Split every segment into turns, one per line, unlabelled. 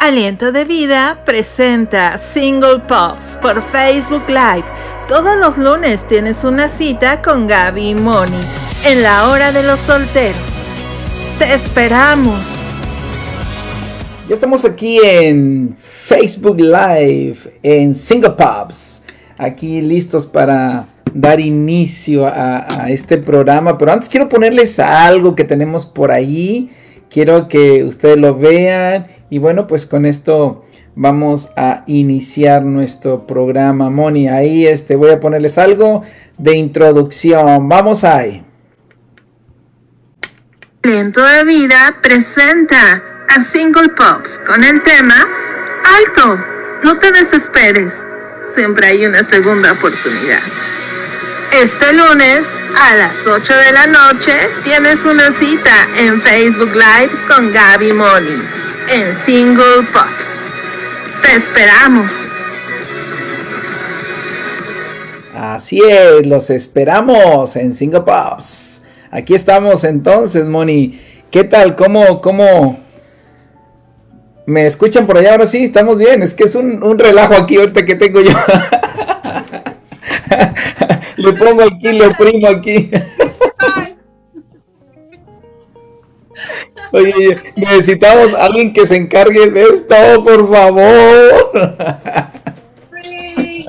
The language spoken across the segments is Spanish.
Aliento de Vida presenta Single Pops por Facebook Live. Todos los lunes tienes una cita con Gaby y Moni en la hora de los solteros. Te esperamos.
Ya estamos aquí en Facebook Live en Single Pops. Aquí listos para dar inicio a, a este programa. Pero antes quiero ponerles algo que tenemos por ahí quiero que ustedes lo vean. Y bueno pues con esto vamos a iniciar nuestro programa Moni. Ahí este voy a ponerles algo de introducción. Vamos ahí.
Aliento de Vida presenta a Single Pops con el tema Alto, no te desesperes, siempre hay una segunda oportunidad. Este lunes a las 8 de la noche tienes una cita en Facebook Live con Gaby Moni en Single Pops. Te esperamos.
Así es, los esperamos en Single Pops. Aquí estamos entonces, Moni. ¿Qué tal? ¿Cómo, cómo? ¿Me escuchan por allá? Ahora sí, estamos bien. Es que es un, un relajo aquí ahorita que tengo yo. le pongo aquí, le oprimo aquí. Oye, necesitamos alguien que se encargue de esto, por favor.
Sí,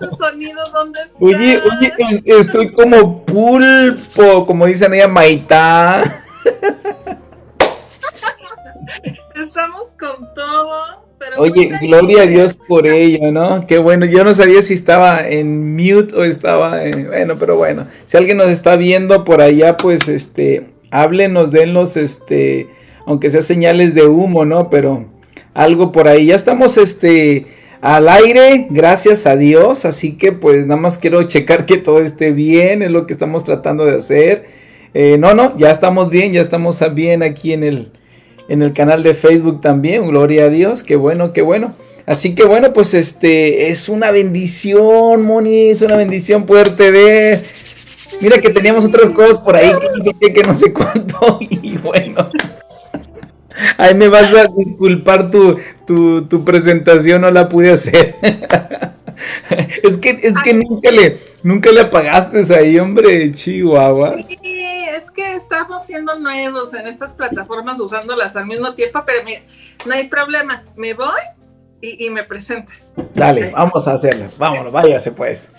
de sonido, ¿dónde estás?
Oye, oye, estoy como pulpo, como dicen ella, maitá.
Estamos con todo.
Oye, gloria a Dios por ello, ¿no? Qué bueno, yo no sabía si estaba en mute o estaba en... Bueno, pero bueno, si alguien nos está viendo por allá, pues este, háblenos, denlos, este, aunque sea señales de humo, ¿no? Pero algo por ahí. Ya estamos, este, al aire, gracias a Dios, así que pues nada más quiero checar que todo esté bien, es lo que estamos tratando de hacer. Eh, no, no, ya estamos bien, ya estamos bien aquí en el en el canal de Facebook también, gloria a Dios, qué bueno, qué bueno. Así que bueno, pues este es una bendición, Moni, es una bendición poderte ver. Mira que teníamos otras cosas por ahí que no sé que no sé cuánto, y bueno. Ahí me vas a disculpar tu, tu, tu presentación, no la pude hacer. es que, es que nunca le, nunca le apagaste ahí, hombre, Chihuahua.
Sí, es que estamos siendo nuevos en estas plataformas usándolas al mismo tiempo, pero no hay problema. Me voy y, me presentes.
Dale, vamos a hacerlo. Vámonos, váyase pues.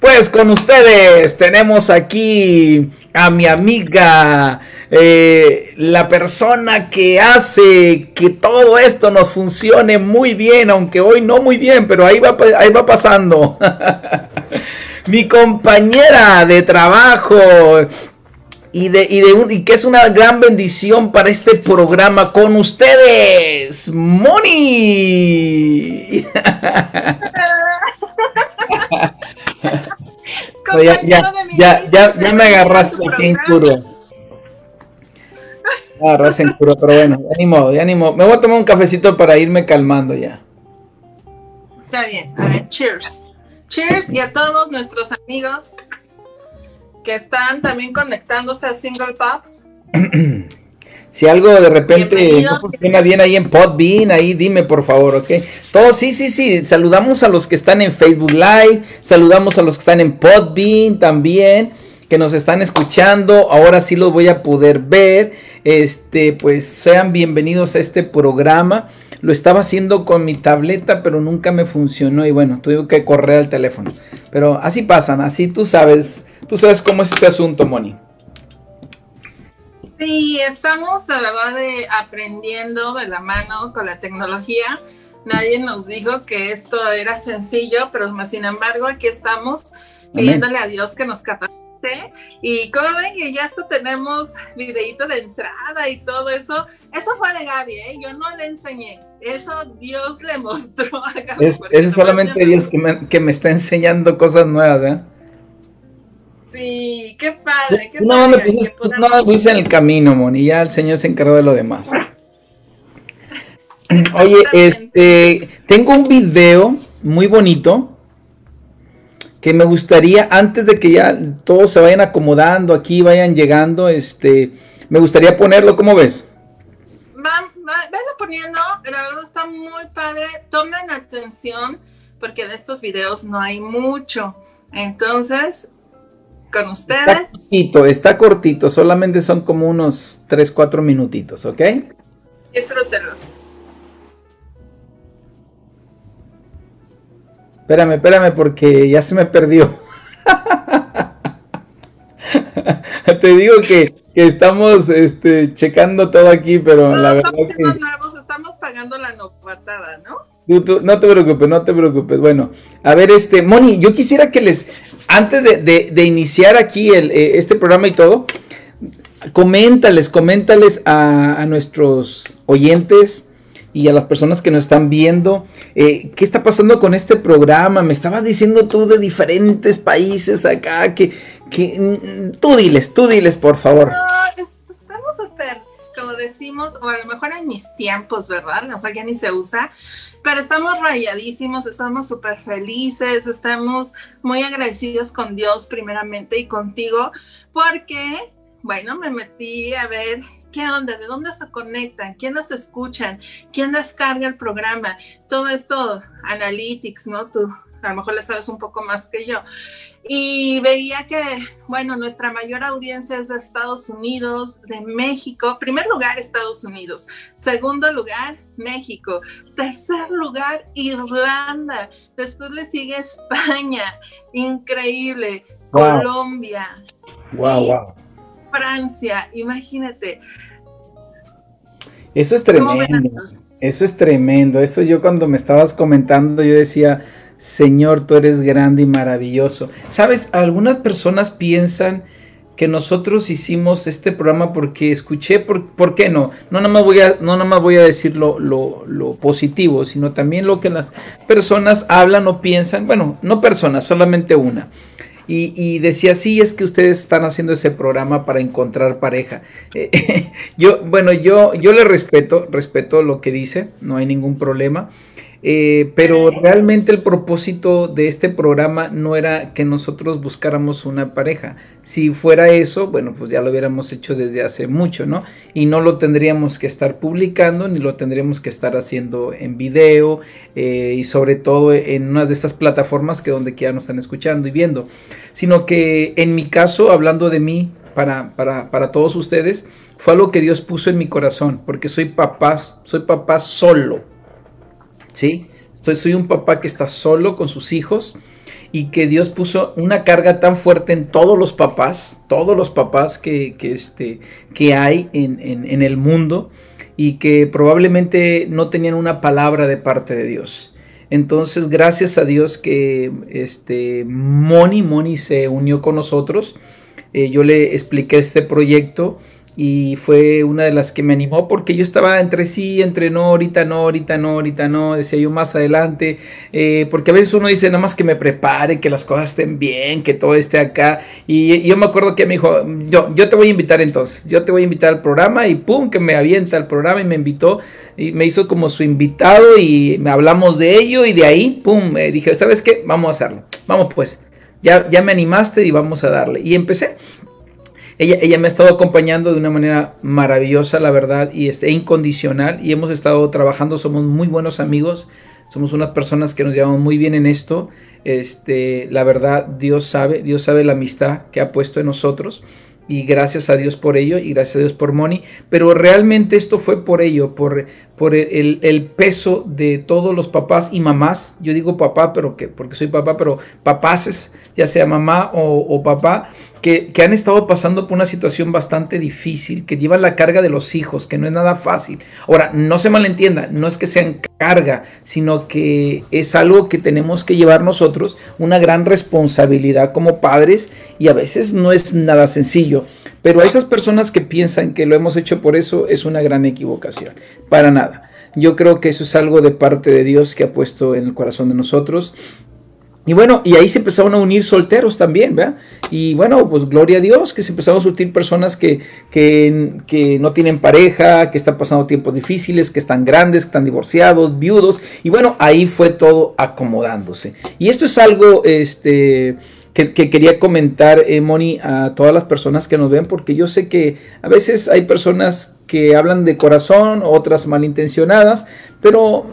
Pues con ustedes tenemos aquí a mi amiga, eh, la persona que hace que todo esto nos funcione muy bien, aunque hoy no muy bien, pero ahí va, ahí va pasando. mi compañera de trabajo y, de, y, de y que es una gran bendición para este programa con ustedes, Moni. ya, ya, ya, ya, me agarraste así en curva. Me agarraste en curva, pero bueno, ya ni modo, ya ni modo. Me voy a tomar un cafecito para irme calmando ya.
Está bien, a ver, cheers. Cheers y a todos nuestros amigos que están también conectándose a Single Pops.
Si algo de repente no funciona bien ahí en Podbean, ahí dime por favor, ¿ok? Todos, sí, sí, sí. Saludamos a los que están en Facebook Live, saludamos a los que están en Podbean también, que nos están escuchando. Ahora sí los voy a poder ver. Este, pues sean bienvenidos a este programa. Lo estaba haciendo con mi tableta, pero nunca me funcionó y bueno, tuve que correr al teléfono. Pero así pasan, así tú sabes, tú sabes cómo es este asunto, Moni.
Sí, estamos la verdad de aprendiendo de la mano con la tecnología. Nadie nos dijo que esto era sencillo, pero más sin embargo aquí estamos pidiéndole a Dios que nos capacite. Y como ven que ya hasta tenemos videito de entrada y todo eso, eso fue de Gaby, ¿eh? yo no le enseñé. Eso Dios le mostró a Gaby.
Es, eso solamente Dios que me, que me está enseñando cosas nuevas, ¿eh?
Sí, qué padre. Qué
no, me puse, no me puse en el camino, Moni, ya el Señor se encargó de lo demás. Oye, este, tengo un video muy bonito que me gustaría, antes de que ya todos se vayan acomodando aquí, vayan llegando, este, me gustaría ponerlo, ¿cómo ves?
Va, va, venlo poniendo, la verdad está muy padre. Tomen atención porque de estos videos no hay mucho. Entonces, con ustedes.
Está cortito, está cortito, solamente son como unos 3, 4 minutitos, ¿ok?
Disfrútenlo.
Espérame, espérame, porque ya se me perdió. Te digo que, estamos este, checando todo aquí, pero la verdad
es que... Nuevos, estamos pagando la novatada, ¿no?
no te preocupes, no te preocupes. Bueno, a ver, este, Moni, yo quisiera que les, antes de, iniciar aquí el, eh, este programa y todo, coméntales, coméntales a, a, nuestros oyentes y a las personas que nos están viendo, eh, ¿qué está pasando con este programa? Me estabas diciendo tú de diferentes países acá, que, que mm, tú diles, tú diles, por favor.
No, estamos súper como decimos, o a lo mejor en mis tiempos, ¿verdad? A lo mejor ya ni se usa, pero estamos rayadísimos, estamos súper felices, estamos muy agradecidos con Dios primeramente y contigo, porque, bueno, me metí a ver qué onda, de dónde se conectan, quién nos escuchan, quién descarga el programa, todo esto, analytics, ¿no? Tú a lo mejor le sabes un poco más que yo. Y veía que, bueno, nuestra mayor audiencia es de Estados Unidos, de México. Primer lugar, Estados Unidos. Segundo lugar, México. Tercer lugar, Irlanda. Después le sigue España. Increíble. Colombia.
Wow, wow.
Francia. Imagínate.
Eso es tremendo. Eso es tremendo. Eso yo cuando me estabas comentando, yo decía, Señor, tú eres grande y maravilloso. Sabes, algunas personas piensan que nosotros hicimos este programa porque escuché, por, ¿por qué no? No nada más voy a, no voy a decir lo, lo, positivo, sino también lo que las personas hablan o piensan, bueno, no personas, solamente una. Y, y, decía, sí, es que ustedes están haciendo ese programa para encontrar pareja. yo, bueno, yo, yo le respeto, respeto lo que dice, no hay ningún problema. Eh, pero realmente el propósito de este programa no era que nosotros buscáramos una pareja. Si fuera eso, bueno, pues ya lo hubiéramos hecho desde hace mucho, ¿no? Y no lo tendríamos que estar publicando, ni lo tendríamos que estar haciendo en video eh, y sobre todo en una de estas plataformas que donde quiera nos están escuchando y viendo. Sino que en mi caso, hablando de mí, para, para, para todos ustedes, fue algo que Dios puso en mi corazón, porque soy papá, soy papá solo ¿sí? soy un papá que está solo con sus hijos y que Dios puso una carga tan fuerte en todos los papás, todos los papás que, que, este, que hay en, en, el mundo y que probablemente no tenían una palabra de parte de Dios. Entonces, gracias a Dios que este, Moni, Moni se unió con nosotros. Eh, yo le expliqué este proyecto y fue una de las que me animó porque yo estaba entre sí, entre no, ahorita no, ahorita no, ahorita no, decía yo más adelante, eh, porque a veces uno dice nada más que me prepare, que las cosas estén bien, que todo esté acá, y, yo me acuerdo que me dijo, yo, yo te voy a invitar entonces, yo te voy a invitar al programa y pum, que me avienta al programa y me invitó y me hizo como su invitado y me hablamos de ello y de ahí, pum, me dije, ¿sabes qué? Vamos a hacerlo, vamos pues. Ya, ya me animaste y vamos a darle. Y empecé. Ella, me ha estado acompañando de una manera maravillosa, la verdad, y es incondicional. Y hemos estado trabajando, somos muy buenos amigos, somos unas personas que nos llevamos muy bien en esto. Este, la verdad, Dios sabe, Dios sabe la amistad que ha puesto en nosotros y gracias a Dios por ello y gracias a Dios por Moni, pero realmente esto fue por ello, por, por el, el, peso de todos los papás y mamás, yo digo papá, pero que, porque soy papá, pero papaces, ya sea mamá o, papá, que, que, han estado pasando por una situación bastante difícil, que llevan la carga de los hijos, que no es nada fácil. Ahora, no se malentienda, no es que sean carga, sino que es algo que tenemos que llevar nosotros, una gran responsabilidad como padres y a veces no es nada sencillo. Pero a esas personas que piensan que lo hemos hecho por eso es una gran equivocación. Para nada. Yo creo que eso es algo de parte de Dios que ha puesto en el corazón de nosotros y bueno, y ahí se empezaron a unir solteros también, ¿verdad? Y bueno, pues gloria a Dios que se empezaron a unir personas que, que, no tienen pareja, que están pasando tiempos difíciles, que están grandes, que están divorciados, viudos. Y bueno, ahí fue todo acomodándose. Y esto es algo este, que, quería comentar, eh, Moni, a todas las personas que nos ven, porque yo sé que a veces hay personas que hablan de corazón, otras malintencionadas, pero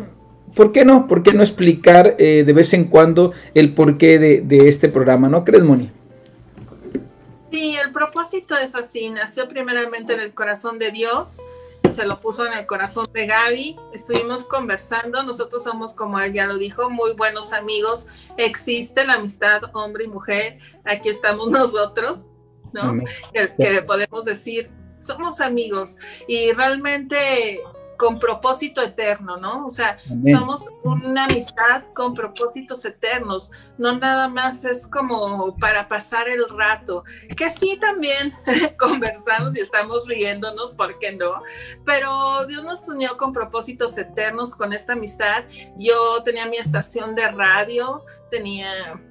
¿por qué no? ¿Por qué no explicar eh, de vez en cuando el porqué de, de este programa? ¿No crees, Moni?
Sí, el propósito es así, nació primeramente en el corazón de Dios, se lo puso en el corazón de Gaby, estuvimos conversando, nosotros somos, como él ya lo dijo, muy buenos amigos, existe la amistad hombre y mujer, aquí estamos nosotros, ¿no? que podemos decir, somos amigos. Y realmente con propósito eterno, ¿no? O sea, somos una amistad con propósitos eternos, no nada más es como para pasar el rato, que sí también conversamos y estamos riéndonos, ¿por qué no? Pero Dios nos unió con propósitos eternos con esta amistad. Yo tenía mi estación de radio, tenía,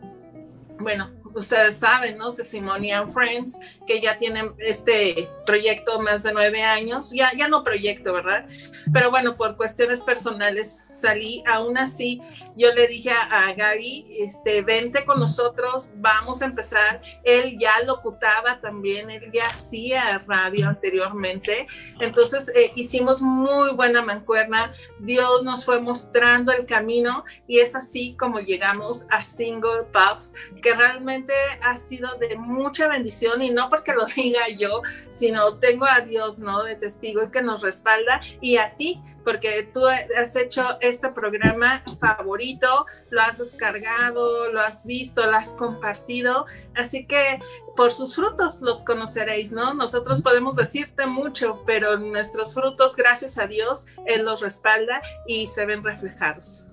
bueno, ustedes saben, ¿no? Simonian Friends, que ya tienen este proyecto más de nueve años, ya, ya no proyecto, ¿verdad? Pero bueno, por cuestiones personales salí, aún así yo le dije a, Gaby, este, vente con nosotros, vamos a empezar, él ya locutaba también, él ya hacía radio anteriormente, entonces eh, hicimos muy buena mancuerna, Dios nos fue mostrando el camino y es así como llegamos a Single Pups, que realmente ha sido de mucha bendición y no porque lo diga yo, sino tengo a Dios, ¿no? De testigo y que nos respalda y a ti porque tú has hecho este programa favorito, lo has descargado, lo has visto, lo has compartido, así que por sus frutos los conoceréis, ¿no? Nosotros podemos decirte mucho, pero nuestros frutos, gracias a Dios, Él los respalda y se ven reflejados.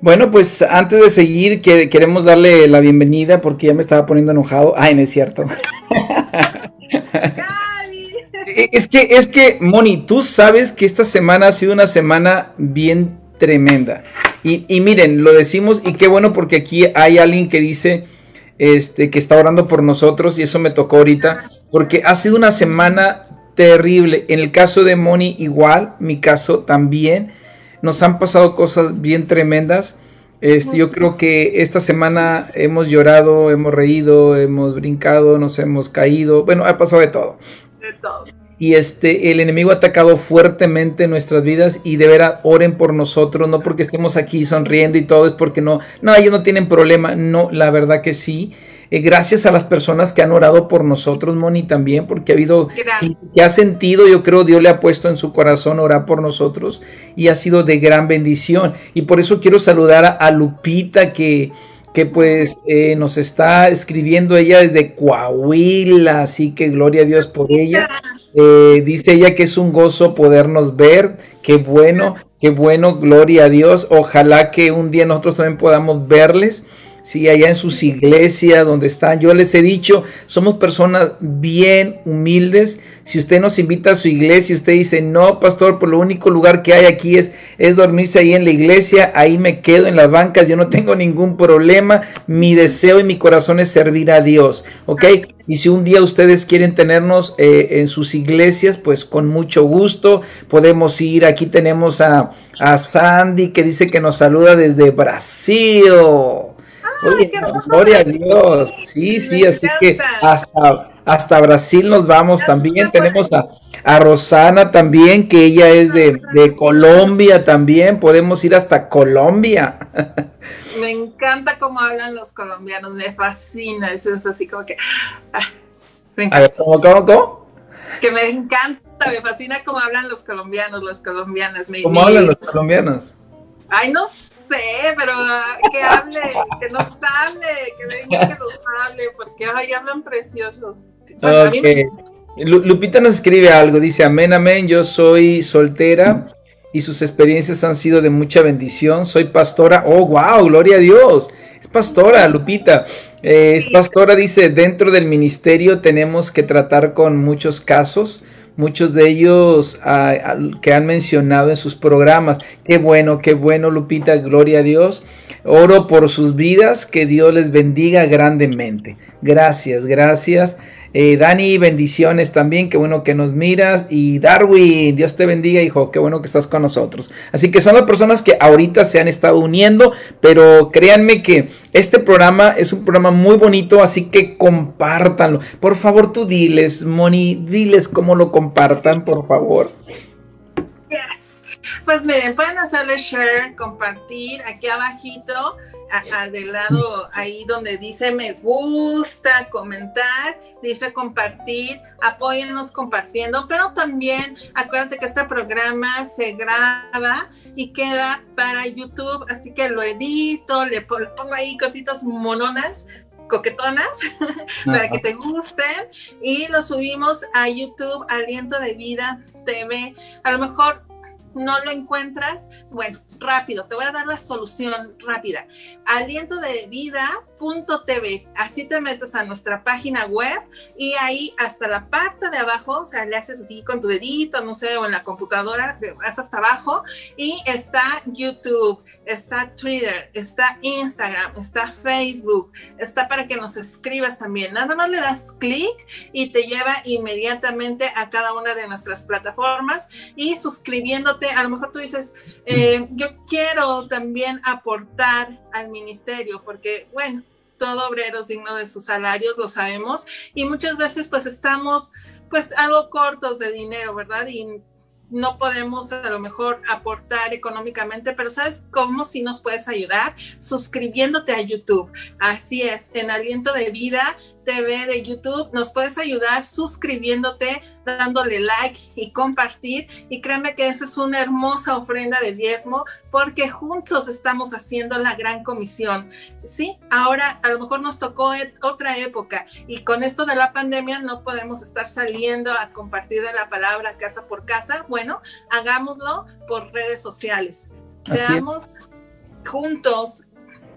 Bueno, pues antes de seguir, queremos darle la bienvenida porque ya me estaba poniendo enojado. Ay, no es cierto. es que, es que, Moni, tú sabes que esta semana ha sido una semana bien tremenda. Y, miren, lo decimos y qué bueno porque aquí hay alguien que dice este, que está orando por nosotros y eso me tocó ahorita porque ha sido una semana terrible. En el caso de Moni igual, mi caso también nos han pasado cosas bien tremendas. Este, yo creo que esta semana hemos llorado, hemos reído, hemos brincado, nos hemos caído. Bueno, ha pasado de todo. De todo. Y este, el enemigo ha atacado fuertemente nuestras vidas y de veras oren por nosotros, no porque estemos aquí sonriendo y todo, es porque no, no, ellos no tienen problema, no, la verdad que sí. Eh, gracias a las personas que han orado por nosotros, Moni, también, porque ha habido que ha sentido, yo creo, Dios le ha puesto en su corazón orar por nosotros y ha sido de gran bendición. Y por eso quiero saludar a, Lupita que que pues eh, nos está escribiendo ella desde Coahuila, así que gloria a Dios por ella. Eh, dice ella que es un gozo podernos ver, qué bueno, qué bueno, gloria a Dios. Ojalá que un día nosotros también podamos verles sí, allá en sus iglesias donde están. Yo les he dicho, somos personas bien humildes. Si usted nos invita a su iglesia, usted dice, no, pastor, por lo único lugar que hay aquí es, es dormirse ahí en la iglesia, ahí me quedo en las bancas, yo no tengo ningún problema. Mi deseo y mi corazón es servir a Dios, ¿ok? Y si un día ustedes quieren tenernos eh, en sus iglesias, pues con mucho gusto podemos ir. Aquí tenemos a, a Sandy que dice que nos saluda desde Brasil. Oye, gloria a Dios. Sí, sí, así que hasta, hasta Brasil nos vamos también. Tenemos a, a, Rosana también, que ella es de, de, Colombia también. Podemos ir hasta Colombia.
Me encanta cómo hablan los colombianos, me fascina. Eso es así como que. Ah,
a ver, ¿cómo, cómo, cómo?
Que me encanta, me fascina cómo hablan los colombianos, las colombianas.
¿Cómo hablan los colombianos?
Ay, no sé, pero que hable, que nos hable, que venga que nos hable, porque ay, hablan precioso.
Lupita nos escribe algo, dice, amén, amén, yo soy soltera y sus experiencias han sido de mucha bendición, soy pastora, oh, wow, gloria a Dios, es pastora, Lupita, eh, es pastora, dice, dentro del ministerio tenemos que tratar con muchos casos, muchos de ellos que han mencionado en sus programas. Qué bueno, qué bueno, Lupita, gloria a Dios. Oro por sus vidas, que Dios les bendiga grandemente. Gracias, gracias. Eh, Dani, bendiciones también, qué bueno que nos miras. Y Darwin, Dios te bendiga, hijo, qué bueno que estás con nosotros. Así que son las personas que ahorita se han estado uniendo, pero créanme que este programa es un programa muy bonito, así que compártanlo. Por favor, tú diles, Moni, diles cómo lo compartan, por favor.
Pues miren, pueden hacerle share, compartir aquí abajito, del lado ahí donde dice me gusta, comentar, dice compartir, apóyennos compartiendo, pero también acuérdate que este programa se graba y queda para YouTube, así que lo edito, le pongo ahí cositas mononas coquetonas para que te gusten y lo subimos a YouTube Aliento de Vida TV. A lo mejor no lo encuentras, bueno, rápido, te voy a dar la solución rápida. Aliento de vida.tv, así te metes a nuestra página web y ahí hasta la parte de abajo, o sea, le haces así con tu dedito, no sé, o en la computadora, vas hasta abajo y está YouTube, está Twitter, está Instagram, está Facebook, está para que nos escribas también. Nada más le das clic y te lleva inmediatamente a cada una de nuestras plataformas y suscribiéndote, a lo mejor tú dices, eh, yo quiero también aportar al ministerio, porque bueno, todo obrero es digno de sus salarios, lo sabemos, y muchas veces pues estamos pues algo cortos de dinero, ¿verdad? No podemos a lo mejor aportar económicamente, pero ¿sabes cómo si nos puedes ayudar? Suscribiéndote a YouTube. Así es, en Aliento de Vida TV de YouTube. Nos puedes ayudar suscribiéndote, dándole like y compartir. Y créeme que esa es una hermosa ofrenda de diezmo porque juntos estamos haciendo la gran comisión. Sí, ahora a lo mejor nos tocó otra época y con esto de la pandemia no podemos estar saliendo a compartir de la palabra casa por casa. Bueno, hagámoslo por redes sociales. Seamos juntos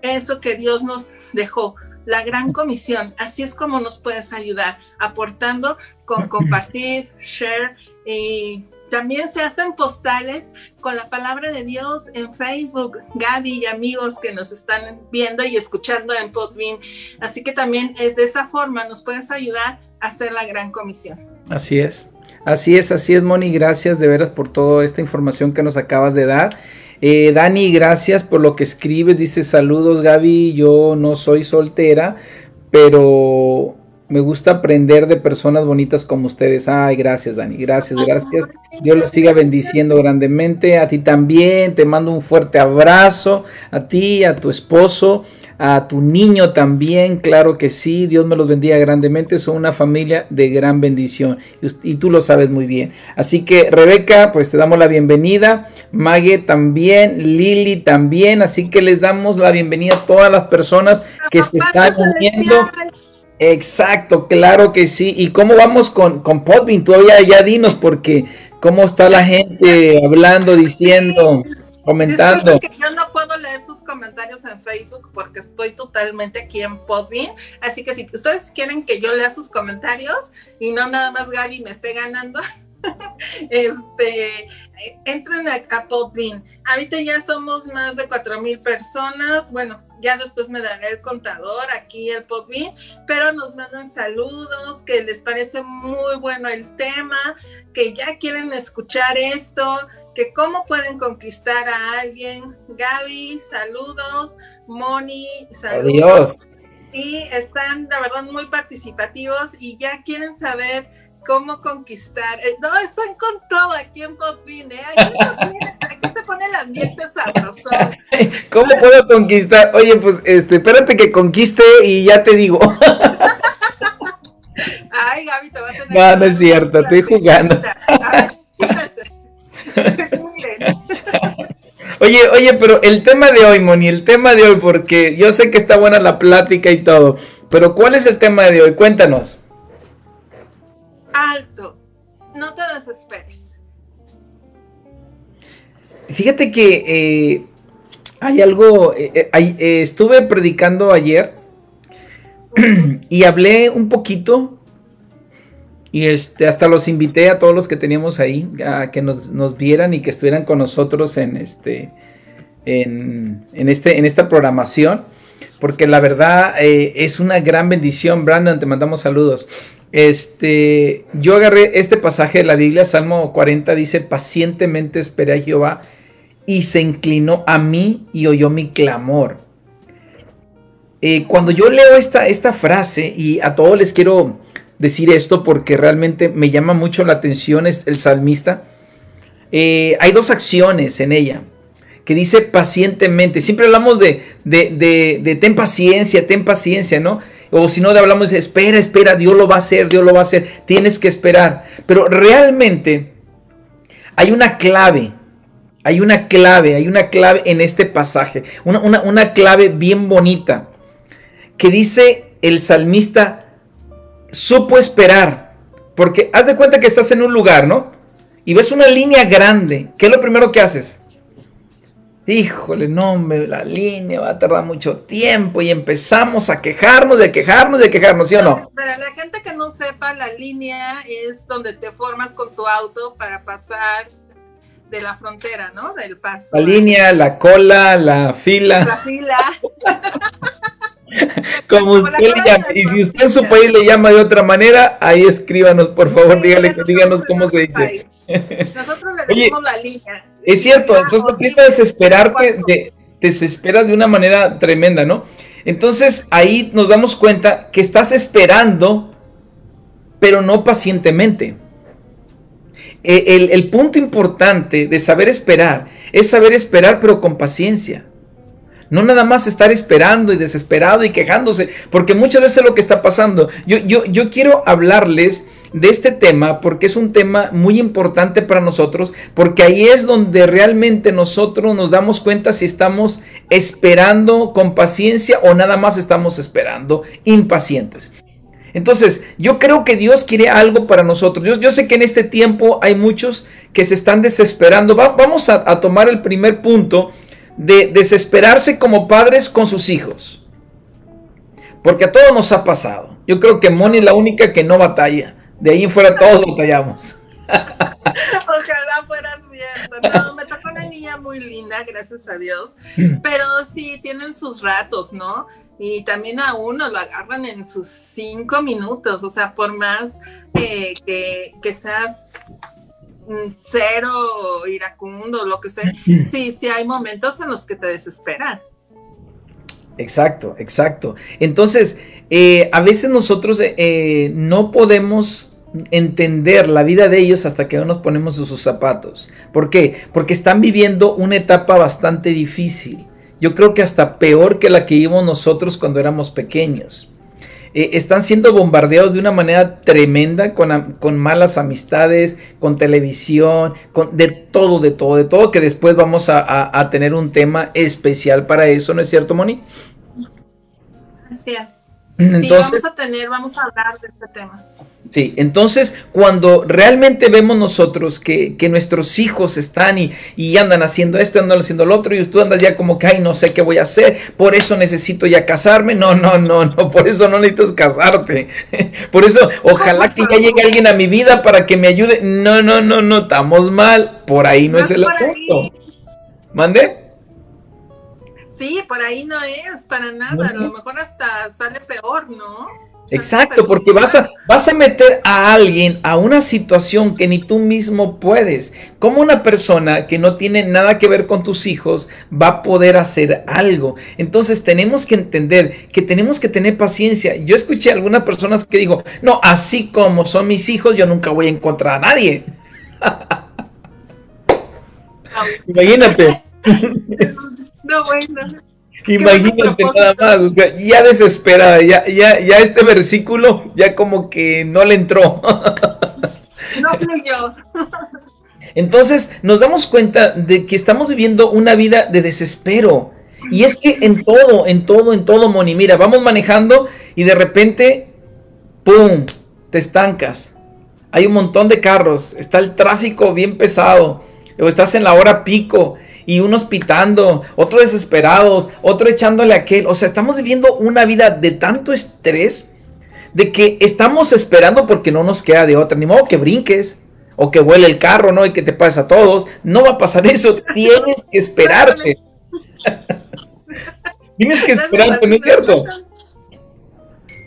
eso que Dios nos dejó la gran comisión. Así es como nos puedes ayudar, aportando con compartir, share y también se hacen postales con la palabra de Dios en Facebook, Gaby y amigos que nos están viendo y escuchando en Podbean. Así que también es de esa forma nos puedes ayudar a hacer la gran comisión.
Así es. Así es, así es, Moni. Gracias de veras por toda esta información que nos acabas de dar. Eh, Dani, gracias por lo que escribes. Dice saludos Gaby, yo no soy soltera, pero me gusta aprender de personas bonitas como ustedes. Ay, gracias Dani, gracias, gracias. Dios los siga bendiciendo grandemente. A ti también, te mando un fuerte abrazo. A ti, a tu esposo, a tu niño también, claro que sí, Dios me los bendiga grandemente, son una familia de gran bendición y, tú lo sabes muy bien. Así que Rebeca, pues te damos la bienvenida, Mague también, Lili también, así que les damos la bienvenida a todas las personas que se están uniendo. Exacto, claro que sí. ¿Y cómo vamos con, con Podbean? Todavía ya dinos porque cómo está la gente hablando, diciendo comentando.
Que yo no puedo leer sus comentarios en Facebook porque estoy totalmente aquí en Podbean. Así que si ustedes quieren que yo lea sus comentarios y no nada más Gaby me esté ganando, este, entren a, a Podbean. Ahorita ya somos más de cuatro mil personas. Bueno, ya después me daré el contador aquí el Podbean, pero nos mandan saludos, que les parece muy bueno el tema, que ya quieren escuchar esto, que cómo pueden conquistar a alguien. Gaby, saludos. Moni, saludos. Y están, la verdad, muy participativos y ya quieren saber cómo conquistar. Eh, no, están con todo aquí en Podbean, ¿eh? Aquí, se pone el ambiente sabroso.
¿Cómo puedo conquistar? Oye, pues, este, espérate que conquiste y ya te digo.
Ay, Gaby, te va a tener.
No, no es cierto, estoy jugando. Oye, oye, pero el tema de hoy, Moni, el tema de hoy, porque yo sé que está buena la plática y todo, pero ¿cuál es el tema de hoy? Cuéntanos.
Alto, no te desesperes.
Fíjate que eh, hay algo, eh, eh, estuve predicando ayer y hablé un poquito y este, hasta los invité a todos los que teníamos ahí a que nos, vieran y que estuvieran con nosotros en este, en, este, en esta programación. Porque la verdad es una gran bendición, Brandon, te mandamos saludos. este, yo agarré este pasaje de la Biblia, Salmo 40 dice, pacientemente esperé a Jehová y se inclinó a mí y oyó mi clamor. Eh, cuando yo leo esta, esta frase, y a todos les quiero decir esto porque realmente me llama mucho la atención el salmista, eh, hay dos acciones en ella que dice pacientemente. Siempre hablamos de, de, de, ten paciencia, ten paciencia, ¿no? O si no, hablamos de espera, espera, Dios lo va a hacer, Dios lo va a hacer, tienes que esperar. Pero realmente hay una clave, hay una clave, hay una clave en este pasaje, una, una clave bien bonita, que dice el salmista, supo esperar, porque haz de cuenta que estás en un lugar, ¿no? Y ves una línea grande, ¿qué es lo primero que haces? híjole, no, la línea va a tardar mucho tiempo y empezamos a quejarnos, de quejarnos, de quejarnos, ¿sí o no?
Para la gente que no sepa, la línea es donde te formas con tu auto para pasar de la frontera, ¿no? Del paso.
La línea, la cola, la fila.
La fila.
Como usted le llama, y si usted en su país le llama de otra manera, ahí escríbanos, por favor, dígale, díganos cómo se dice.
Nosotros le decimos la línea.
Es cierto, entonces empieza a desesperarte, de, desesperas de una manera tremenda, ¿no? Entonces ahí nos damos cuenta que estás esperando, pero no pacientemente. E, el, el, punto importante de saber esperar es saber esperar, pero con paciencia. No nada más estar esperando y desesperado y quejándose, porque muchas veces lo que está pasando. Yo, yo, yo quiero hablarles de este tema porque es un tema muy importante para nosotros, porque ahí es donde realmente nosotros nos damos cuenta si estamos esperando con paciencia o nada más estamos esperando impacientes. Entonces, yo creo que Dios quiere algo para nosotros. Yo, yo sé que en este tiempo hay muchos que se están desesperando. vamos a, a tomar el primer punto de desesperarse como padres con sus hijos. Porque a todos nos ha pasado. Yo creo que Moni es la única que no batalla. De ahí en fuera todos batallamos.
Ojalá fuera cierto. No, me tocó una niña muy linda, gracias a Dios. Pero sí, tienen sus ratos, ¿no? Y también a uno lo agarran en sus cinco minutos. O sea, por más que, que seas cero iracundo, lo que sea, sí, sí hay momentos en los que te desesperan.
Exacto, exacto. Entonces, eh, a veces nosotros eh, no podemos entender la vida de ellos hasta que no nos ponemos en sus zapatos. ¿Por qué? Porque están viviendo una etapa bastante difícil. Yo creo que hasta peor que la que vivimos nosotros cuando éramos pequeños. Eh, están siendo bombardeados de una manera tremenda con, malas amistades, con televisión, con de todo, de todo, de todo, que después vamos a, tener un tema especial para eso, ¿no es cierto, Moni?
Gracias. sí, vamos a tener, vamos a hablar de este tema.
Sí, entonces cuando realmente vemos nosotros que, nuestros hijos están y, y, andan haciendo esto, andan haciendo lo otro, y tú andas ya como que, ay, no sé qué voy a hacer, por eso necesito ya casarme. No, no, no, no, por eso no necesitas casarte. Por eso, ojalá que ya llegue alguien a mi vida para que me ayude. No, no, no, no, estamos mal. Por ahí no, es el asunto. ¿Mande?
Sí, por ahí no es, para nada. A lo mejor hasta sale peor, ¿no?
Exacto, porque vas a, vas a meter a alguien a una situación que ni tú mismo puedes. ¿Cómo una persona que no tiene nada que ver con tus hijos va a poder hacer algo? Entonces tenemos que entender que tenemos que tener paciencia. Yo escuché a algunas personas que digo, no, así como son mis hijos, yo nunca voy a encontrar a nadie. Imagínate.
No, bueno.
Imagínate nada más, o sea, ya desesperada, ya, ya, ya este versículo ya como que no le entró.
No fluyó.
Entonces nos damos cuenta de que estamos viviendo una vida de desespero. Y es que en todo, en todo, en todo, Moni, mira, vamos manejando y de repente, ¡pum!, te estancas. Hay un montón de carros, está el tráfico bien pesado, o estás en la hora pico y unos pitando, otros desesperados, otro echándole a aquel. O sea, estamos viviendo una vida de tanto estrés de que estamos esperando porque no nos queda de otra. Ni modo que brinques o que vuele el carro, ¿no? Y que te pase a todos. No va a pasar eso. Tienes que esperarte. Tienes que esperarte, ¿no es cierto?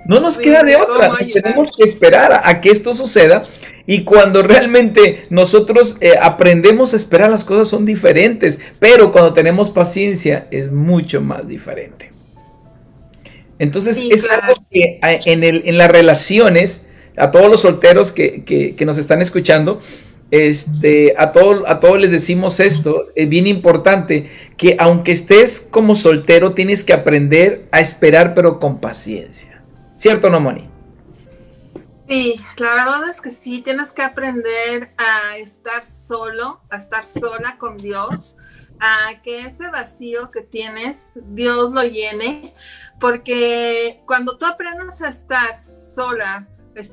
No nos queda de otra, tenemos que esperar a, que esto suceda y cuando realmente nosotros eh, aprendemos a esperar las cosas son diferentes, pero cuando tenemos paciencia es mucho más diferente. Entonces es algo que en, el, en, las relaciones, a todos los solteros que, que, nos están escuchando, este, a, todo, a todos les decimos esto, es bien importante, que aunque estés como soltero, tienes que aprender a esperar, pero con paciencia. ¿Cierto no, Moni?
Sí, la verdad es que sí, tienes que aprender a estar solo, a estar sola con Dios, a que ese vacío que tienes, Dios lo llene, porque cuando tú aprendes a estar sola,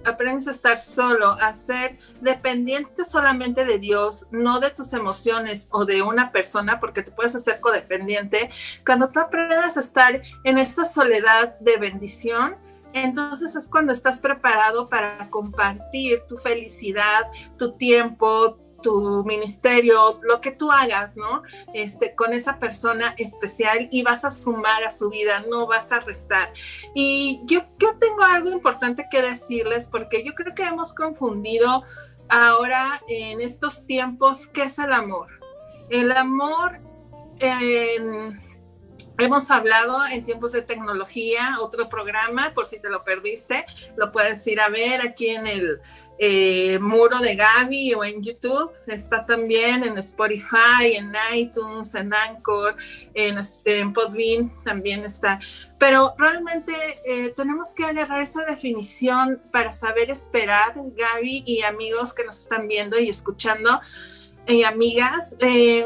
aprendes a estar solo, a ser dependiente solamente de Dios, no de tus emociones o de una persona, porque te puedes hacer codependiente, cuando tú aprendes a estar en esta soledad de bendición, entonces es cuando estás preparado para compartir tu felicidad, tu tiempo, tu ministerio, lo que tú hagas, ¿no? Este, con esa persona especial y vas a sumar a su vida, no vas a restar. Y yo, yo tengo algo importante que decirles porque yo creo que hemos confundido ahora en estos tiempos qué es el amor. El amor, hemos hablado en tiempos de tecnología, otro programa, por si te lo perdiste, lo puedes ir a ver aquí en el eh, muro de Gaby o en YouTube. Está también en Spotify, en iTunes, en Anchor, en, en Podbean también está. Pero realmente eh, tenemos que agarrar esa definición para saber esperar, Gaby y amigos que nos están viendo y escuchando, y amigas. Eh,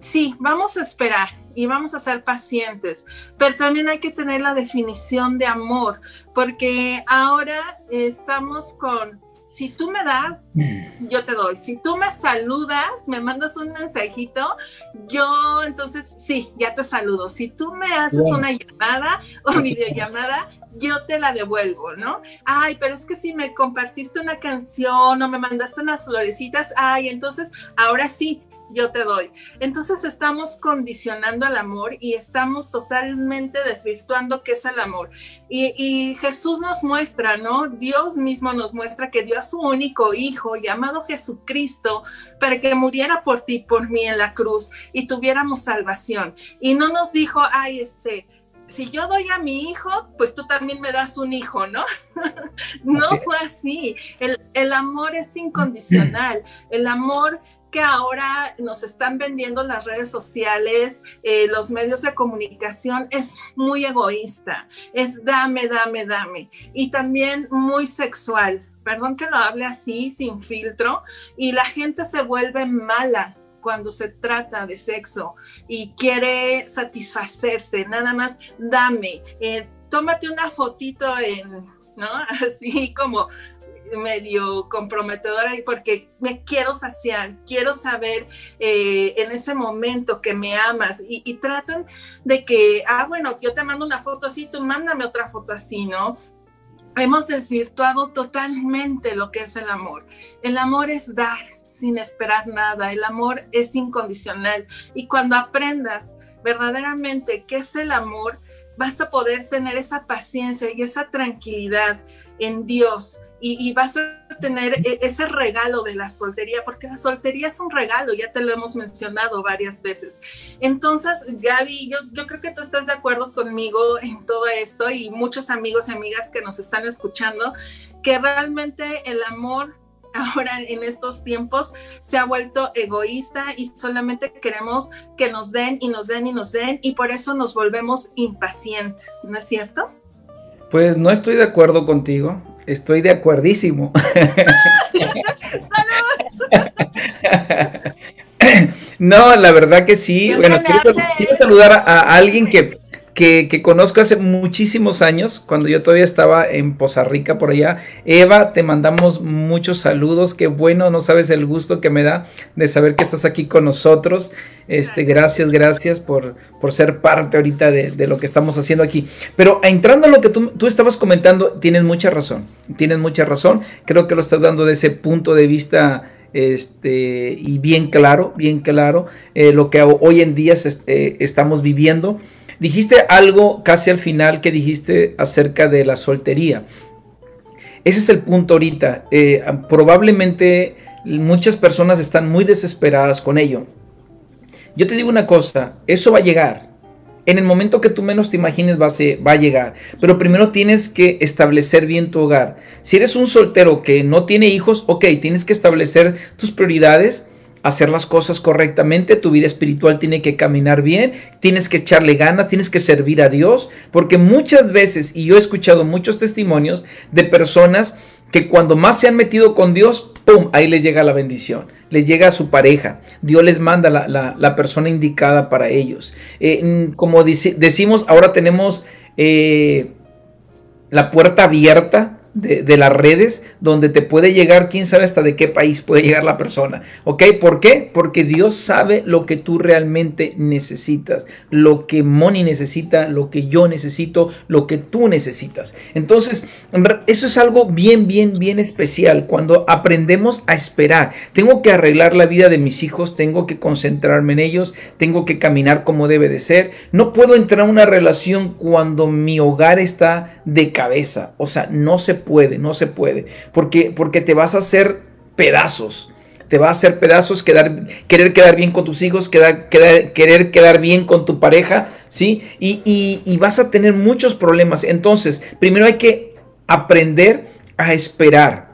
sí, vamos a esperar y vamos a ser pacientes, pero también hay que tener la definición de amor, porque ahora estamos con, si tú me das, mm. yo te doy, si tú me saludas, me mandas un mensajito, yo entonces sí, ya te saludo, si tú me haces una llamada o videollamada, yo te la devuelvo, ¿no? Ay, pero es que si me compartiste una canción o me mandaste unas florecitas, ay, entonces ahora sí, yo te doy. Entonces estamos condicionando al amor y estamos totalmente desvirtuando qué es el amor. Y, Jesús nos muestra, ¿no? Dios mismo nos muestra que dio a su único hijo llamado Jesucristo para que muriera por ti, por mí en la cruz y tuviéramos salvación. Y no nos dijo, ay, este, si yo doy a mi hijo, pues tú también me das un hijo, ¿no? no fue así. El, el, amor es incondicional. El amor que ahora nos están vendiendo las redes sociales, eh, los medios de comunicación, es muy egoísta, es dame, dame, dame, y también muy sexual. Perdón que lo hable así, sin filtro, y la gente se vuelve mala cuando se trata de sexo y quiere satisfacerse, nada más dame, eh, tómate una fotito en, ¿no? Así como medio comprometedora porque me quiero saciar, quiero saber eh, en ese momento que me amas y, y, tratan de que, ah, bueno, yo te mando una foto así, tú mándame otra foto así, ¿no? Hemos desvirtuado totalmente lo que es el amor. El amor es dar sin esperar nada, el amor es incondicional y cuando aprendas verdaderamente qué es el amor, vas a poder tener esa paciencia y esa tranquilidad en Dios y, vas a tener e, ese regalo de la soltería, porque la soltería es un regalo, ya te lo hemos mencionado varias veces. Entonces, Gaby, yo, yo creo que tú estás de acuerdo conmigo en todo esto y muchos amigos y amigas que nos están escuchando, que realmente el amor ahora en estos tiempos se ha vuelto egoísta y solamente queremos que nos den y nos den y nos den y por eso nos volvemos impacientes, ¿no es cierto?
Pues no estoy de acuerdo contigo. Estoy de acuerdísimo. no, la verdad que sí. Bueno, quiero, saludar a, alguien que, que, conozco hace muchísimos años, cuando yo todavía estaba en Poza Rica por allá. Eva, te mandamos muchos saludos. Qué bueno, no sabes el gusto que me da de saber que estás aquí con nosotros. Este, gracias, gracias por, por ser parte ahorita de, lo que estamos haciendo aquí. Pero entrando a lo que tú, tú, estabas comentando, tienes mucha razón. Tienes mucha razón. Creo que lo estás dando de ese punto de vista este, y bien claro, bien claro, eh, lo que hoy en día eh, estamos viviendo. Dijiste algo casi al final que dijiste acerca de la soltería. Ese es el punto ahorita. Eh, probablemente muchas personas están muy desesperadas con ello. Yo te digo una cosa, eso va a llegar. En el momento que tú menos te imagines va a, va a llegar. Pero primero tienes que establecer bien tu hogar. Si eres un soltero que no tiene hijos, ok, tienes que establecer tus prioridades hacer las cosas correctamente, tu vida espiritual tiene que caminar bien, tienes que echarle ganas, tienes que servir a Dios, porque muchas veces, y yo he escuchado muchos testimonios de personas que cuando más se han metido con Dios, ¡pum!, ahí les llega la bendición, les llega a su pareja, Dios les manda la, persona indicada para ellos. Eh, como decimos, ahora tenemos eh, la puerta abierta de, las redes donde te puede llegar, quién sabe hasta de qué país puede llegar la persona. ¿Ok? ¿Por qué? Porque Dios sabe lo que tú realmente necesitas, lo que Moni necesita, lo que yo necesito, lo que tú necesitas. Entonces, eso es algo bien, bien, bien especial cuando aprendemos a esperar. Tengo que arreglar la vida de mis hijos, tengo que concentrarme en ellos, tengo que caminar como debe de ser. No puedo entrar a una relación cuando mi hogar está de cabeza. O sea, no se puede, no se puede, porque, porque te vas a hacer pedazos. Te va a hacer pedazos, quedar, querer quedar bien con tus hijos, quedar, querer quedar bien con tu pareja, ¿sí? Y, y vas a tener muchos problemas. Entonces, primero hay que aprender a esperar,